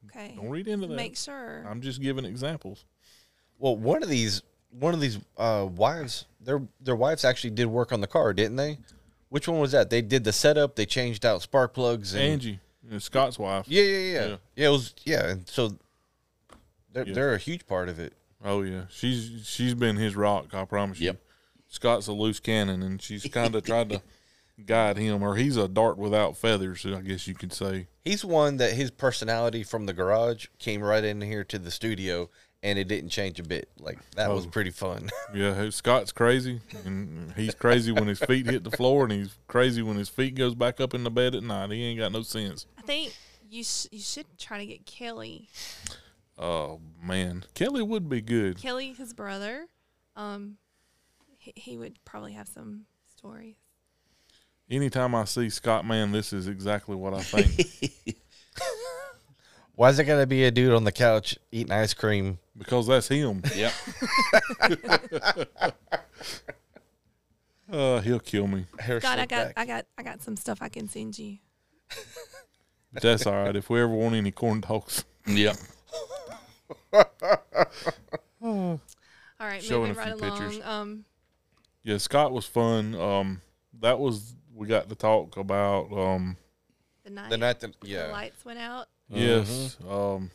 okay. Don't read into that. Make sure. I'm just giving examples. well, one of these one of these uh, wives, their their wives actually did work on the car, didn't they? Which one was that? They did the setup. They changed out spark plugs. And, Angie, uh, Scott's wife. Yeah, yeah, yeah, Yeah. yeah. it was yeah. And so they're Yeah. they're a huge part of it. Oh yeah, she's she's been his rock. I promise you. Yep. Scott's a loose cannon, and she's kind of tried to *laughs* guide him, or he's a dart without feathers. I guess you could say. He's one that his personality from the garage came right in here to the studio, and it didn't change a bit. Like that was Oh. pretty fun. *laughs* Yeah, Scott's crazy, and he's crazy when his feet hit the floor, and he's crazy when his feet goes back up in the bed at night. He ain't got no sense. I think you sh- you should try to get Kelly. Oh man, Kelly would be good. Kelly, his brother. Um, he, he would probably have some stories. Anytime I see Scott, man, this is exactly what I think *laughs* Why is it gotta be a dude on the couch eating ice cream? because that's him. *laughs* Yep. Uh, he'll kill me. Hair God, I got back? I got I got some stuff I can send you. That's all right. If we ever want any corn dogs, Yep. *laughs* All right, Showing moving a right few along. pictures. Um, yeah, Scott was fun. Um, that was we got to talk about. Um, the night, the night that the lights went out. yes, um,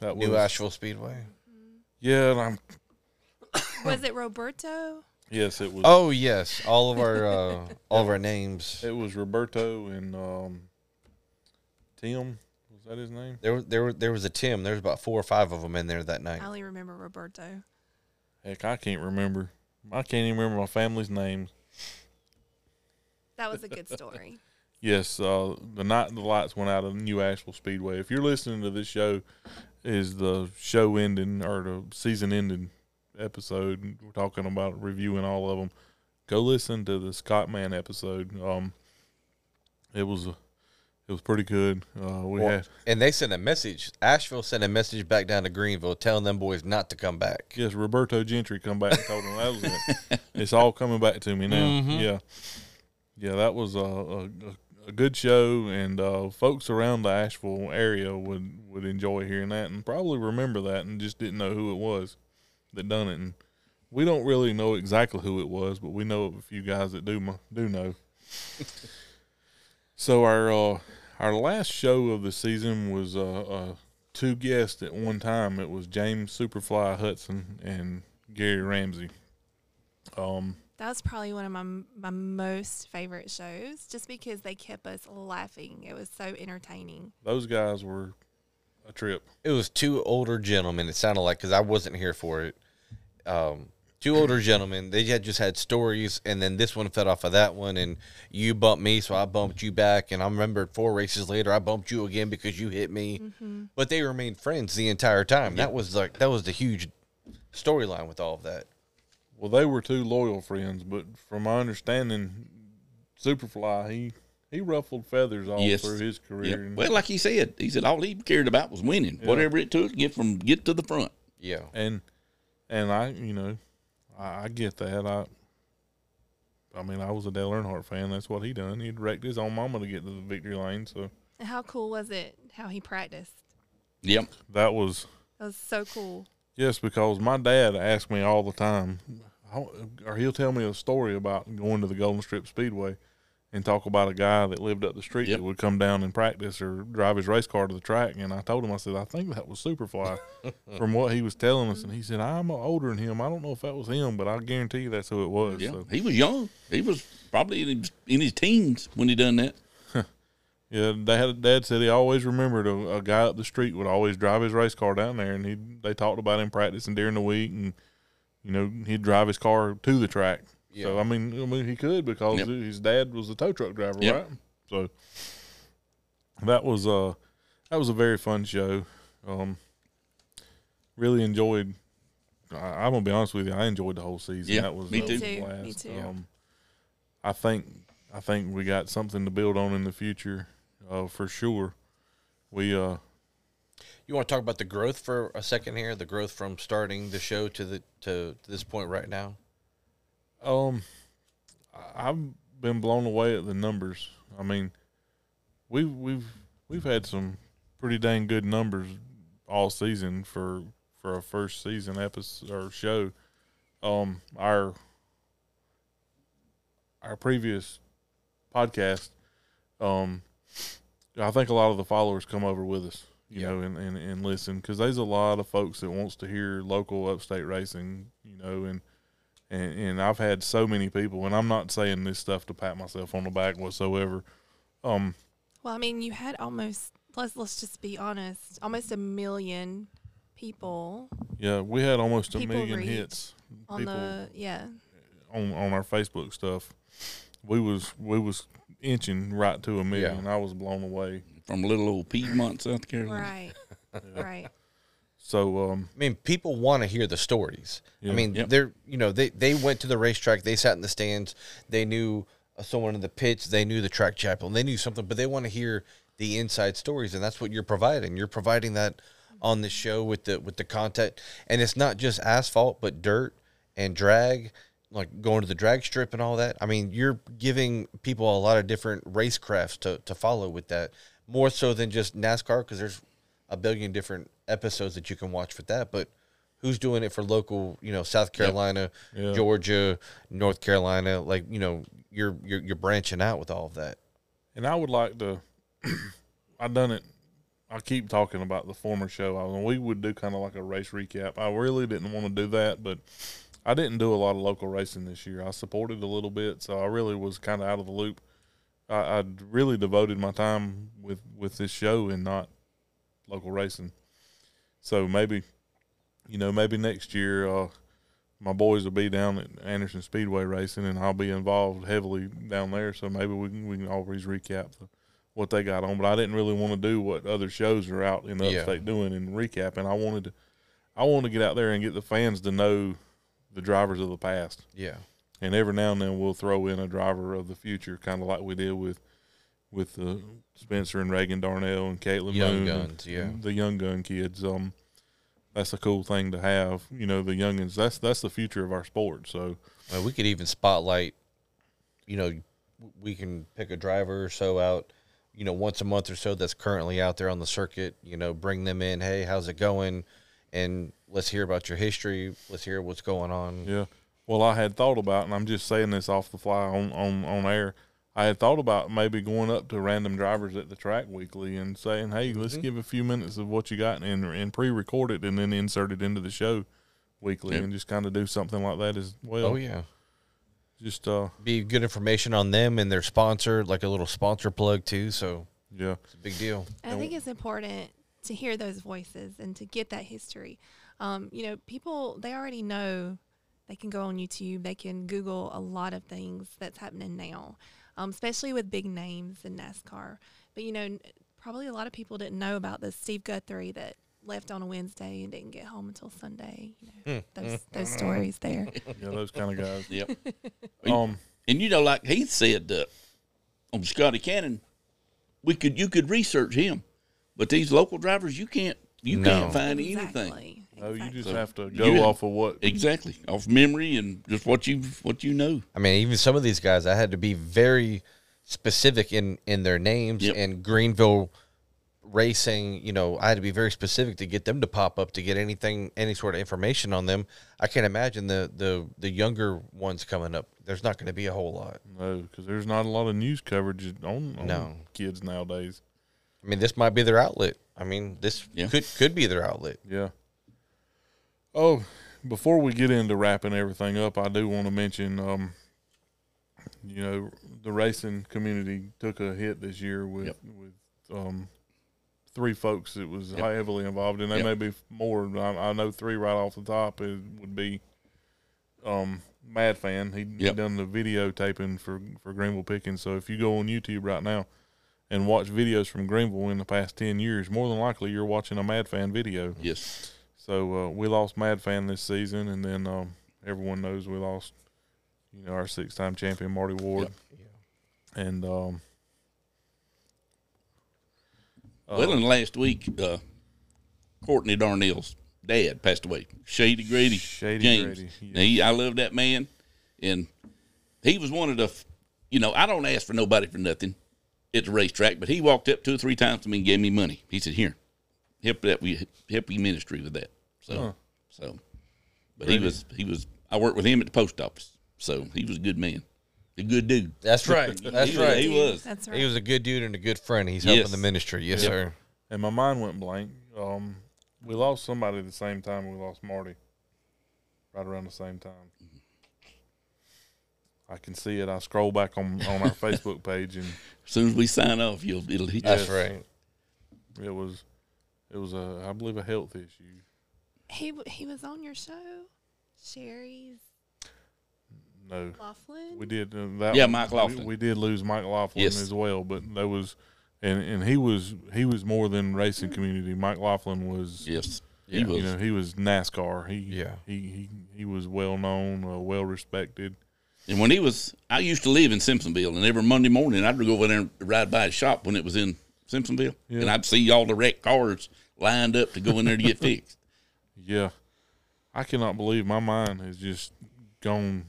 that was New Asheville Speedway. Yeah, and I'm *coughs* Was it Roberto? yes, it was. Oh yes, all of our uh, all of our names. It was Roberto and um, Tim. Was that his name? There was there was there was a Tim. There was about four or five of them in there that night. I only remember Roberto. Heck, I can't remember. I can't even remember my family's names. That was a good story. *laughs* Yes, uh, the night the lights went out of the New Asheville Speedway. If you're listening to this show, is the show ending or the season ending episode? We're talking about reviewing all of them. Go listen to the Scott Man episode. Um, it was it was pretty good. Uh, we Well, had and they sent a message. Asheville sent a message back down to Greenville telling them boys not to come back. yes, Roberto Gentry come back and told them that was it. *laughs* It's all coming back to me now. Mhm. Yeah, yeah, that was a, a, a good show, and uh, folks around the Asheville area would would enjoy hearing that, and probably remember that, and just didn't know who it was that done it. And we don't really know exactly who it was, but we know of a few guys that do do know. *laughs* so our uh, our last show of the season was uh, uh, two guests at one time. It was James Superfly Hudson and Gary Ramsey. Um, That was probably one of my my most favorite shows, just because they kept us laughing. It was so entertaining. those guys were a trip. It was two older gentlemen. It sounded like because I wasn't here for it. Um, two older gentlemen. They had just had stories, and then this one fed off of that one, and you bumped me, so I bumped you back, and I remember four races later, I bumped you again because you hit me. Mm-hmm. But they remained friends the entire time. That was like that was the huge storyline with all of that. Well, they were two loyal friends, but from my understanding, Superfly he he ruffled feathers all Yes. through his career. Yep. Well, like he said, he said all he cared about was winning. Whatever it took get from get to the front. Yeah, and and I, you know, I, I get that. I, I mean, I was a Dale Earnhardt fan. That's what he done. He wrecked his own mama to get to the victory lane. So how cool was it how he practiced? Yep. that was That was so cool. yes, because my dad asked me all the time, or he'll tell me a story about going to the Golden Strip Speedway. And talk about a guy that lived up the street Yep. that would come down and practice or drive his race car to the track. And I told him, I said, I think that was Superfly *laughs* from what he was telling us. And he said, I'm older than him. I don't know if that was him, but I guarantee you that's who it was. Yeah. So, He was young. He was probably in his, in his teens when he done that. *laughs* yeah, dad, dad said he always remembered a, a guy up the street would always drive his race car down there. And he they talked about him practicing during the week. And, you know, he'd drive his car to the track. So, I mean, I mean, he could because Yep. his dad was a tow truck driver, Yep. right? So that was uh that was a very fun show. Um, really enjoyed. I, I'm gonna be honest with you. I enjoyed the whole season. Yeah, that was me that too. was a Me too, blast. me too. Um, I think I think we got something to build on in the future, uh, for sure. We uh you want to talk about the growth for a second here? The growth from starting the show to the to this point right now. Um, I've been blown away at the numbers. I mean, we've we've we've had some pretty dang good numbers all season for for a first season episode or show. Um, our our previous podcast, um, I think a lot of the followers come over with us, you Yeah. know, and, and, and listen because there's a lot of folks that wants to hear local upstate racing, you know, and and, and I've had so many people, and I'm not saying this stuff to pat myself on the back whatsoever. Um, Well, I mean, you had almost let's let's just be honest, almost a million people yeah, we had almost a million hits on people the yeah. on on our Facebook stuff. We was we was inching right to a million. I was blown away. From little old Piedmont, South Carolina. Right. *laughs* right. So um, I mean, people want to hear the stories. Yeah. I mean, Yep. they're you know they they went to the racetrack, they sat in the stands, they knew uh, someone in the pits, they knew the track chapel, and they knew something, but they want to hear the inside stories, and that's what you're providing. You're providing that on the show with the with the content, and it's not just asphalt, but dirt and drag, like going to the drag strip and all that. I mean, you're giving people a lot of different racecrafts to to follow with that, more so than just NASCAR, because there's a billion different episodes that you can watch for that, but who's doing it for local, you know, South Carolina, Yeah. Georgia, North Carolina, like, you know, you're you're you're branching out with all of that. and I would like to. *clears throat* I've done it. I keep talking about the former show. I we would do kind of like a race recap. I really didn't want to do that, but I didn't do a lot of local racing this year. I supported a little bit, so I really was kind of out of the loop. I, I really devoted my time with with this show and not local racing. So maybe, you know, maybe next year, uh, my boys will be down at Anderson Speedway racing, and I'll be involved heavily down there. So maybe we can we can always recap the, what they got on. But I didn't really want to do what other shows are out in the Yeah. upstate doing and recapping. I wanted to, I wanted to get out there and get the fans to know the drivers of the past. Yeah. And every now and then we'll throw in a driver of the future, kind of like we did with with uh, Spencer and Reagan Darnell and Caitlin Young Moon guns, yeah. the young gun kids. Um, that's a cool thing to have. You know, the youngins. That's that's the future of our sport. So Well, we could even spotlight, you know, we can pick a driver or so out, you know, once a month or so that's currently out there on the circuit, you know, bring them in. Hey, how's it going? And let's hear about your history. Let's hear what's going on. yeah. Well, I had thought about, and I'm just saying this off the fly on on on air. I had thought about maybe going up to random drivers at the track weekly and saying, "Hey, let's give a few minutes of what you got and and pre-record it and then insert it into the show weekly Yep. and just kind of do something like that as well." Oh, yeah. Just uh, Be good information on them and their sponsor, like a little sponsor plug, too. So yeah. it's a big deal. I think it's important to hear those voices and to get that history. Um, you know, people they already know they can go on YouTube. They can Google a lot of things that's happening now, um, especially with big names in NASCAR. But you know, probably a lot of people didn't know about the Steve Guthrie that left on a Wednesday and didn't get home until Sunday. You know, those those stories there. *laughs* Yeah, those kind of guys. Yep. *laughs* Um, And you know, like Heath said uh, on Scotty Cannon, we could you could research him, but these local drivers, you can't you No. can't find anything Exactly. No, you just exactly. have to go You- off of what. exactly off memory and just what you what you know. I mean, even some of these guys, I had to be very specific in in their names. Yep. And Greenville Racing, you know, I had to be very specific to get them to pop up to get anything, any sort of information on them. I can't imagine the the the younger ones coming up. There's not going to be a whole lot. No, because there's not a lot of news coverage on, on No. kids nowadays. I mean, this might be their outlet. I mean, this Yeah. could could be their outlet. Yeah. Oh, before we get into wrapping everything up, I do want to mention, um, you know, the racing community took a hit this year with Yep. with um, three folks that was Yep. heavily involved, and there Yep. may be more. I, I know three right off the top. It would be um, Mad Fan. He, he done the videotaping for for Greenville Pickens. So if you go on YouTube right now and watch videos from Greenville in the past ten years, more than likely you're watching a Mad Fan video. Yes. So uh, we lost Mad Fan this season, and then um, everyone knows we lost, you know, our six-time champion Marty Ward, and um, uh, well, in last week, uh, Courtney Darnell's dad passed away. Shady Grady. Shady James. Grady. Now, he, I love that man, and he was one of the. You know, I don't ask for nobody for nothing at the racetrack, but he walked up two or three times to me and gave me money. He said, "Here, help that we help your ministry with that." So, Huh. so, but he was he was. I worked with him at the post office, so he was a good man, a good dude. That's right. *laughs* That's He right. He was. That's right. He was a good dude and a good friend. He's helping Yes. the ministry. Yes, Yep. sir. and my mind went blank. Um, we lost somebody at the same time we lost Marty, right around the same time. I can see it. I scroll back on on our *laughs* Facebook page, and As soon as we sign off, you'll it'll hit. That's Yes. right. it was it was a I believe a health issue. he he was on your show, Sherry's No, Laughlin. We did uh, that. Yeah, Mike Laughlin. We, did lose Mike Laughlin Yes. as well, but that was, and and he was he was more than racing community. Mike Laughlin was, Yes, Yeah. he was. you know, he was NASCAR. He Yeah. he he, he was well known, uh, well respected. And when he was, I used to live in Simpsonville, and every Monday morning I'd go over there and ride by his shop when it was in Simpsonville, Yeah. and I'd see all the wrecked cars lined up to go in there to get *laughs* fixed. Yeah, I cannot believe my mind has just gone.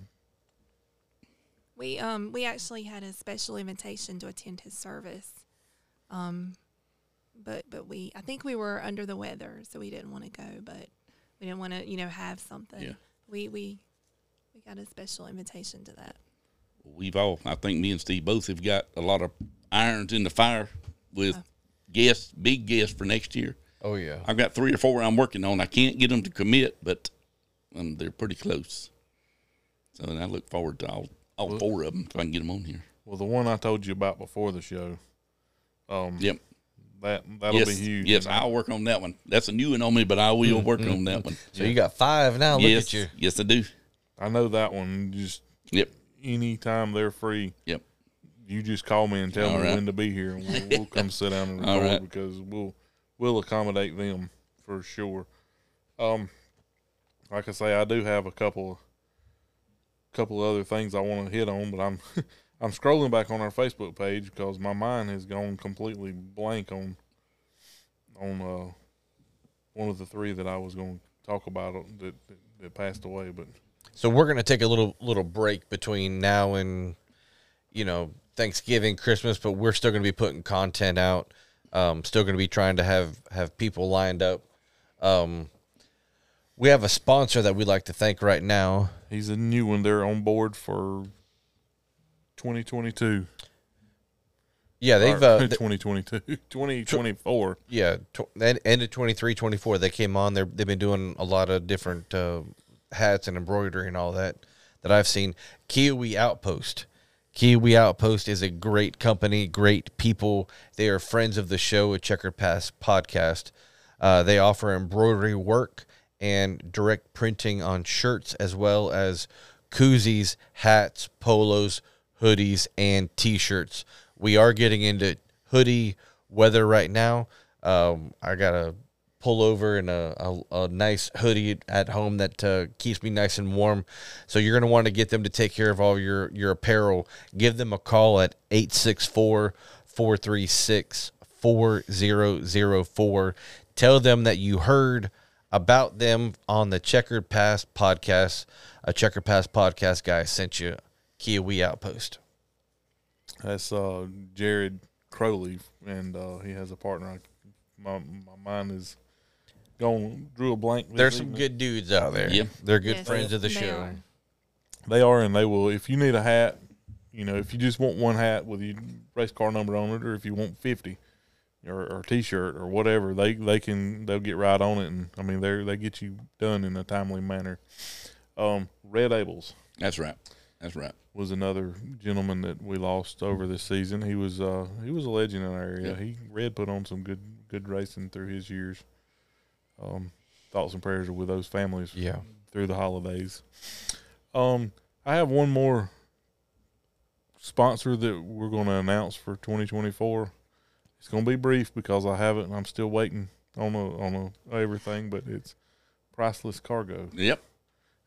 We um we actually had a special invitation to attend his service, um, but but we I think we were under the weather, so we didn't want to go. But we didn't want to you know have something. Yeah. We we we got a special invitation to that. We've all, I think, me and Steve both have got a lot of irons in the fire with guests, big guests for next year. Oh yeah. I've got three or four I'm working on. I can't get them to commit, but um, they're pretty close. So then I look forward to all all four of them if I can get them on here. Well, the one I told you about before the show, um, Yep. that that'll yes. be huge. Yes, I'll work on that one. That's a new one on me, but I will work on that one. So you got five now. Look yes, at you. yes, I do. I know that one. Just Yep, anytime they're free, yep. you just call me and tell All me right. when to be here, and we'll, we'll come sit down and *laughs* record right. because we'll we'll accommodate them for sure. Um, like I say, I do have a couple couple other things I want to hit on, but I'm *laughs* I'm scrolling back on our Facebook page because my mind has gone completely blank on on uh, one of the three that I was going to talk about that, that that passed away, but. So we're gonna take a little little break between now and you know Thanksgiving, Christmas, but we're still gonna be putting content out. Um, still gonna be trying to have have people lined up. Um, we have a sponsor that we'd like to thank right now. He's a new one. They're on board for 2022. Yeah, they've Or uh, *laughs* 2022, *laughs* 2024. yeah, tw- end of 23, 24, They came on. They're, they've been doing a lot of different uh, hats and embroidery and all that that I've seen. Kiwi Outpost. Kiwi Outpost is a great company, great people. They are friends of the show, a Checkered Past podcast. Uh, they offer embroidery work and direct printing on shirts as well as koozies, hats, polos, hoodies, and t-shirts. We are getting into hoodie weather right now. Um, I got a pullover and a, a, a nice hoodie at home that uh, keeps me nice and warm. So you're going to want to get them to take care of all your, your apparel. Give them a call at 864 436 4004. Tell them that you heard about them on the Checkered Past podcast. A Checkered Past podcast guy sent you Kiwi Outpost. That's uh, Jared Crowley, and uh, he has a partner. My my mind is going drew a blank. There's some evening. good dudes out there. Yeah. They're good Yes, friends of the they show. are. They are, and they will. If you need a hat, you know, if you just want one hat with your race car number on it, or if you want fifty, or, or t-shirt or whatever, they they can they'll get right on it, and I mean they they get you done in a timely manner. Um, Red Abels That's right. That's right. was another gentleman that we lost over this season. He was uh he was a legend in our area. Yeah. He Red put on some good good racing through his years. Um, thoughts and prayers are with those families Yeah. through the holidays. Um, I have one more sponsor that we're going to announce for 2024. It's going to be brief because I haven't. I'm still waiting on a, on a, everything, but it's Priceless Cargo. Yep.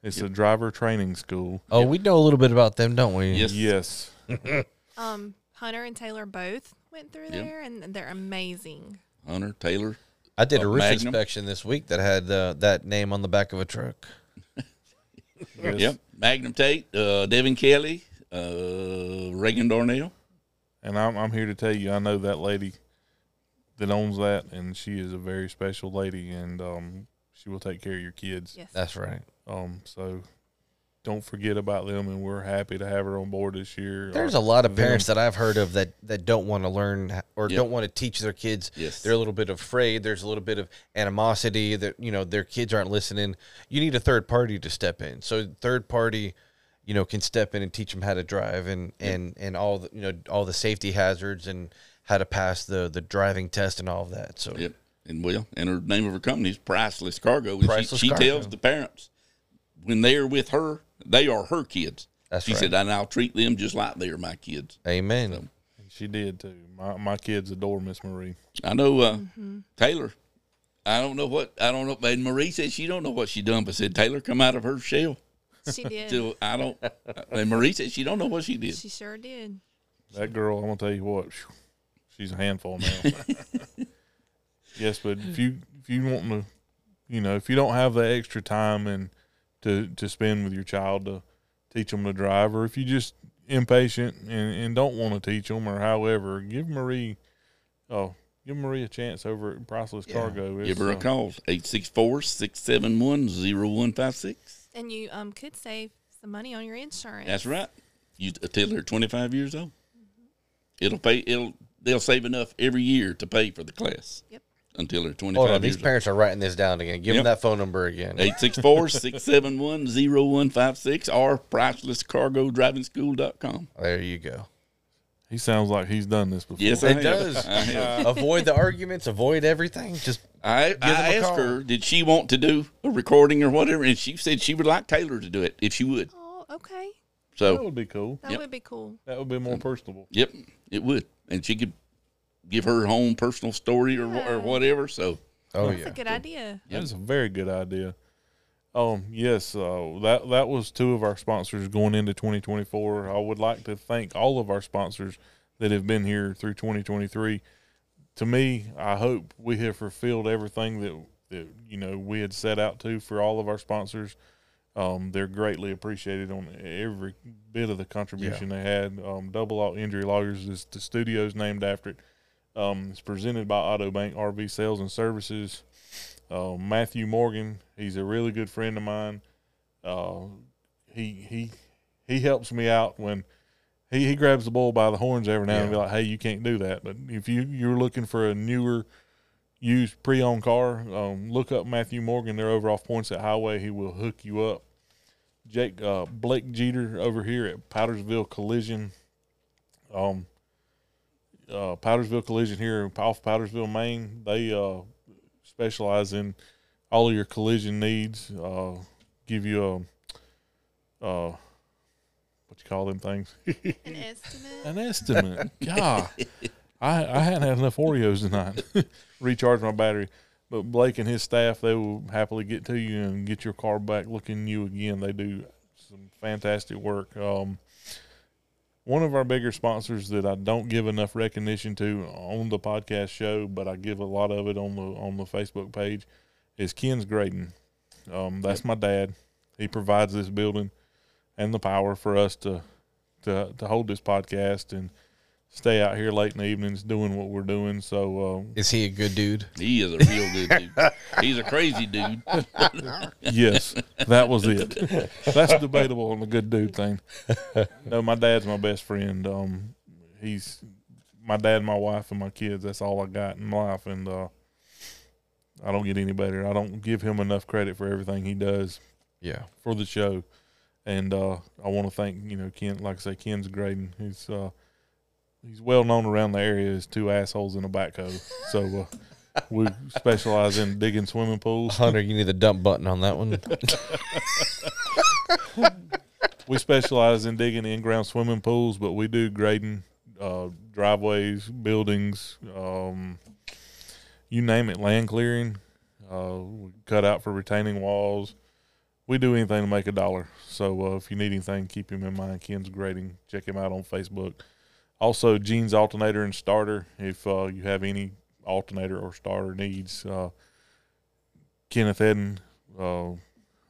It's a driver training school. Oh, we know a little bit about them, don't we? Yes. Yes, *laughs* Um, Hunter and Taylor both went through Yeah. there, and they're amazing. Hunter Taylor. I did a roof Magnum. inspection this week that had uh, that name on the back of a truck. *laughs* yes. Yep. Magnum Tate. Uh, Devin Kelly. Uh, Reagan Darnell. And I'm I'm here to tell you, I know that lady that owns that, and she is a very special lady, and um, she will take care of your kids. Yes. That's right. Um, so don't forget about them, and we're happy to have her on board this year. There's a lot of them. parents that I've heard of that, that don't want to learn or Yep. don't want to teach their kids. Yes. They're a little bit afraid. There's a little bit of animosity that, you know, their kids aren't listening. You need a third party to step in. So third party, you know, can step in and teach them how to drive and, and, and all the, you know, all the safety hazards and how to pass the, the driving test and all of that. So Yep. And well, and her name of her company is Priceless Cargo. Priceless she, she Cargo. tells the parents when they are with her, they are her kids. That's she right. said, and I'll treat them just like they are my kids. amen. She did too. My my kids adore Miss Marie. I know uh, Taylor. I don't know what I don't know. And Marie said she don't know what she done, but said Taylor come out of her shell. She *laughs* did. So I don't. And Marie said she don't know what she did. she sure did. That girl, I'm gonna tell you what, she's a handful now. *laughs* yes, but if you if you want to, you know, if you don't have the extra time and to to spend with your child to teach them to drive, or if you just impatient and, and don't want to teach them, or however, give Marie, oh, give Marie a chance over at Priceless Cargo. Give her a uh, call 864-671-0156. And you um could save some money on your insurance. That's right. You until they're 25 years old. It'll pay. It'll they'll save enough every year to pay for the class. Yep. Until they're 25 Hold on. years These old. parents are writing this down again. Give Yep. them that phone number again. *laughs* 864-671-0156 or pricelesscargodrivingschool.com. There you go. He sounds like he's done this before. Yes, I It have. does. I have. *laughs* avoid the arguments, avoid everything. Just I, I a I asked call. her, did she want to do a recording or whatever, and she said she would like Taylor to do it if she would. Oh, okay. So that would be cool. That Yep. would be cool. That would be more personable. yep, it would, and she could give her own personal story or, wha- or whatever. So, oh yeah. That's yeah. a good idea. That is a very good idea. Um, yes, uh, that that was two of our sponsors going into 2024. I would like to thank all of our sponsors that have been here through 2023. To me, I hope we have fulfilled everything that that you know we had set out to for all of our sponsors. Um, they're greatly appreciated on every bit of the contribution they had. Um, Double Alt Injury Lawyers is the studio's named after it. Um, it's presented by Auto Bank RV Sales and Services. Uh, Matthew Morgan, he's a really good friend of mine. Uh, he he he helps me out when he, he grabs the bull by the horns every now and be like, "Hey, you can't do that." But if you you're looking for a newer used pre-owned car, um, look up Matthew Morgan. They're over off Poinsett Highway. He will hook you up. Jake uh, Blake Jeter over here at Powdersville Collision. Um, uh, Powdersville Collision here off Powdersville, Maine. They uh, specialize in all of your collision needs. Uh, give you a uh, what you call them things? *laughs* An estimate. An estimate. God, I I hadn't had enough Oreos tonight. *laughs* Recharge my battery. But Blake and his staff, they will happily get to you and get your car back looking new again. They do some fantastic work. Um, one of our bigger sponsors that I don't give enough recognition to on the podcast show, but I give a lot of it on the on the Facebook page, is Ken's Grading. Um, that's my dad. He provides this building and the power for us to to to hold this podcast and stay out here late in the evenings doing what we're doing. So um, Is he a good dude? He is a real good dude. *laughs* He's a crazy dude. *laughs* yes, that was it. That's debatable on the good dude thing. No, my dad's my best friend. Um, he's my dad, my wife, and my kids. That's all I got in life, and uh, I don't get any better. I don't give him enough credit for everything he does Yeah. for the show. And uh, I want to thank you know Ken, like I say, Ken's grading. He's uh, he's well known around the area as two assholes in a backhoe. So uh, we specialize in digging swimming pools. Hunter, you need the dump button on that one. *laughs* we specialize in digging in-ground swimming pools, but we do grading, uh, driveways, buildings, um, you name it, land clearing. Uh, we cut out for retaining walls. We do anything to make a dollar. So uh, if you need anything, keep him in mind. Ken's grading. Check him out on Facebook. Also, Gene's alternator and starter. If uh, you have any alternator or starter needs, uh, Kenneth Eden, uh,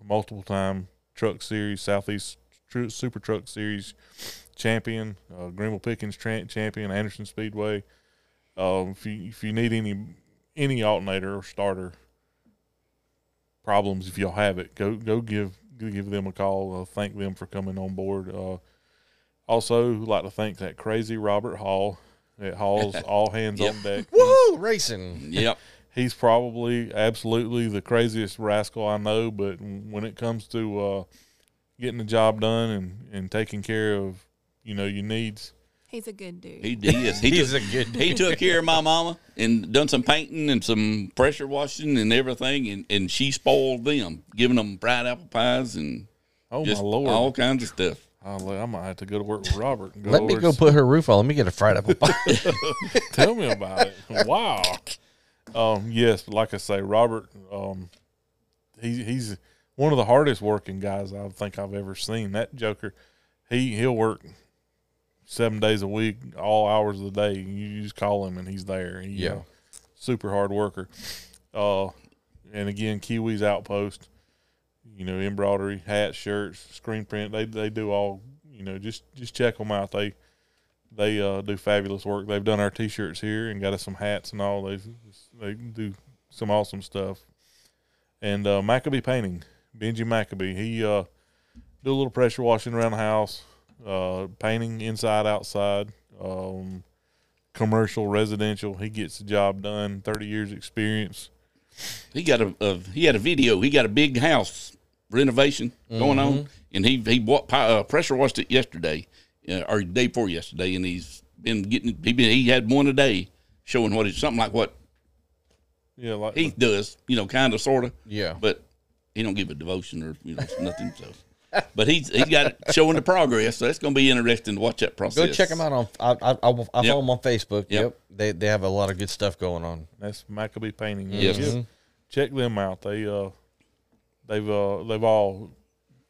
multiple time truck series, Southeast Tru- Super Truck Series champion, uh, Greenville Pickens tra- champion, Anderson Speedway. Um, if you if you need any any alternator or starter problems, if y'all have it, go go give give them a call. Uh, thank them for coming on board. Also, like to thank that crazy Robert Hall at Hall's *laughs* All Hands Yep. on Deck. *laughs* Woo! Racing. Yep. *laughs* He's probably absolutely the craziest rascal I know, but when it comes to uh, getting the job done and, and taking care of you know your needs, He's a good dude. He is. He He's took, a good He took care of my mama and done some painting and some pressure washing and everything, and, and she spoiled them, giving them fried apple pies and oh just my lord, all kinds of stuff. I'll, I might have to go to work with Robert. And go Let me go put her roof on. Let me get a fried apple pie. Tell me about it. Wow. Um, yes, like I say, Robert. Um, he he's one of the hardest working guys I think I've ever seen. That Joker, he he'll work seven days a week, all hours of the day. You just call him and he's there. He, Yeah. uh, super hard worker. Uh, and again, Kiwi's Outpost. You know, embroidery, hats, shirts, screen print. They they do all. You know, just just check them out. They they uh, do fabulous work. They've done our T-shirts here and got us some hats and all. They they do some awesome stuff. And uh, Maccabee Painting, Benji Maccabee, he uh, do a little pressure washing around the house, uh, painting inside, outside, um, commercial, residential. He gets the job done. Thirty years experience. He got a, a he had a video. He got a big house renovation going Mm-hmm. on, and he he wa- uh, pressure washed it yesterday, uh, or day before yesterday, and he's been getting he been he had one a day showing what it's something like what Yeah, like he does, you know, kind of sort of. Yeah. but he don't give a devotion or you know nothing. So, but he's he's got it showing the progress. So it's going to be interesting to watch that process. Go check them out on. I I, I, I Yep. follow them on Facebook. Yep. Yep. They they have a lot of good stuff going on. That's Maccabee Painting. Yes. Yeah. Check them out. They uh they've uh they've all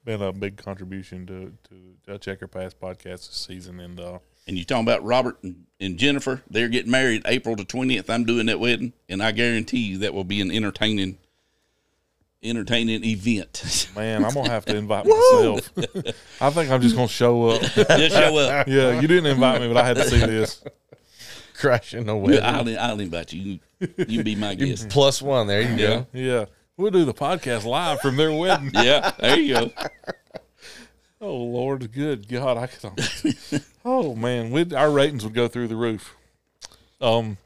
been a big contribution to to a Checkered Past podcast this season and uh And you talking about Robert and, and Jennifer? They're getting married April the twentieth. I'm doing that wedding, and I guarantee you that will be an entertaining, entertaining event. man, I'm gonna have to *laughs* invite myself. *laughs* I think I'm just gonna show up. *laughs* Just show up. Yeah, you didn't invite me, but I had to see this. Crashing the wedding. I'll, I'll invite you. You you be my guest. Plus one. There you Yeah. go. Yeah. We'll do the podcast live from their wedding. *laughs* Yeah, there you go. Oh Lord, good God, I could. oh man, we our ratings would go through the roof. Um,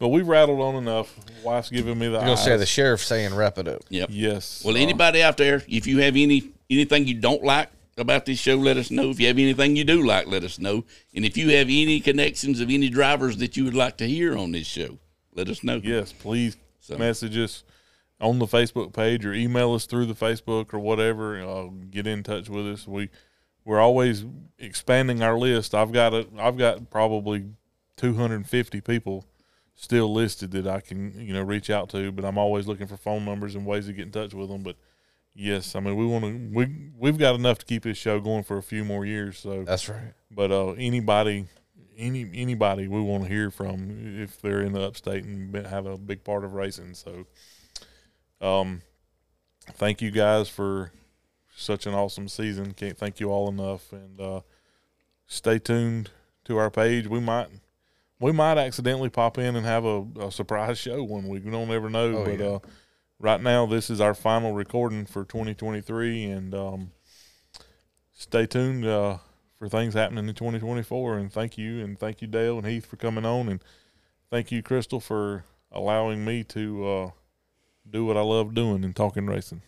but we've rattled on enough. Wife's giving me the. You're gonna say the sheriff saying wrap it up. Yep. Yes. Well, uh, anybody out there, if you have any anything you don't like about this show, let us know. If you have anything you do like, let us know. And if you have any connections of any drivers that you would like to hear on this show, let us know. Yes, please So- message us. On the Facebook page or email us through the Facebook or whatever. Uh, get in touch with us. We we're always expanding our list. I've got a I've got probably 250 people still listed that I can you know reach out to, but I'm always looking for phone numbers and ways to get in touch with them. But yes, I mean we want to we we've got enough to keep this show going for a few more years. So That's right. but uh, anybody, any anybody we want to hear from if they're in the upstate and have a big part of racing. So, um, thank you guys for such an awesome season. Can't thank you all enough, and uh, stay tuned to our page. We might. We might accidentally pop in and have a, a surprise show one week. We don't ever know. Oh, but yeah. uh, right now, this is our final recording for 2023, and um, stay tuned uh, for things happening in 2024. And thank you, and thank you, Dale and Heath, for coming on, and thank you, Crystal, for allowing me to uh, do what I love doing and talking racing.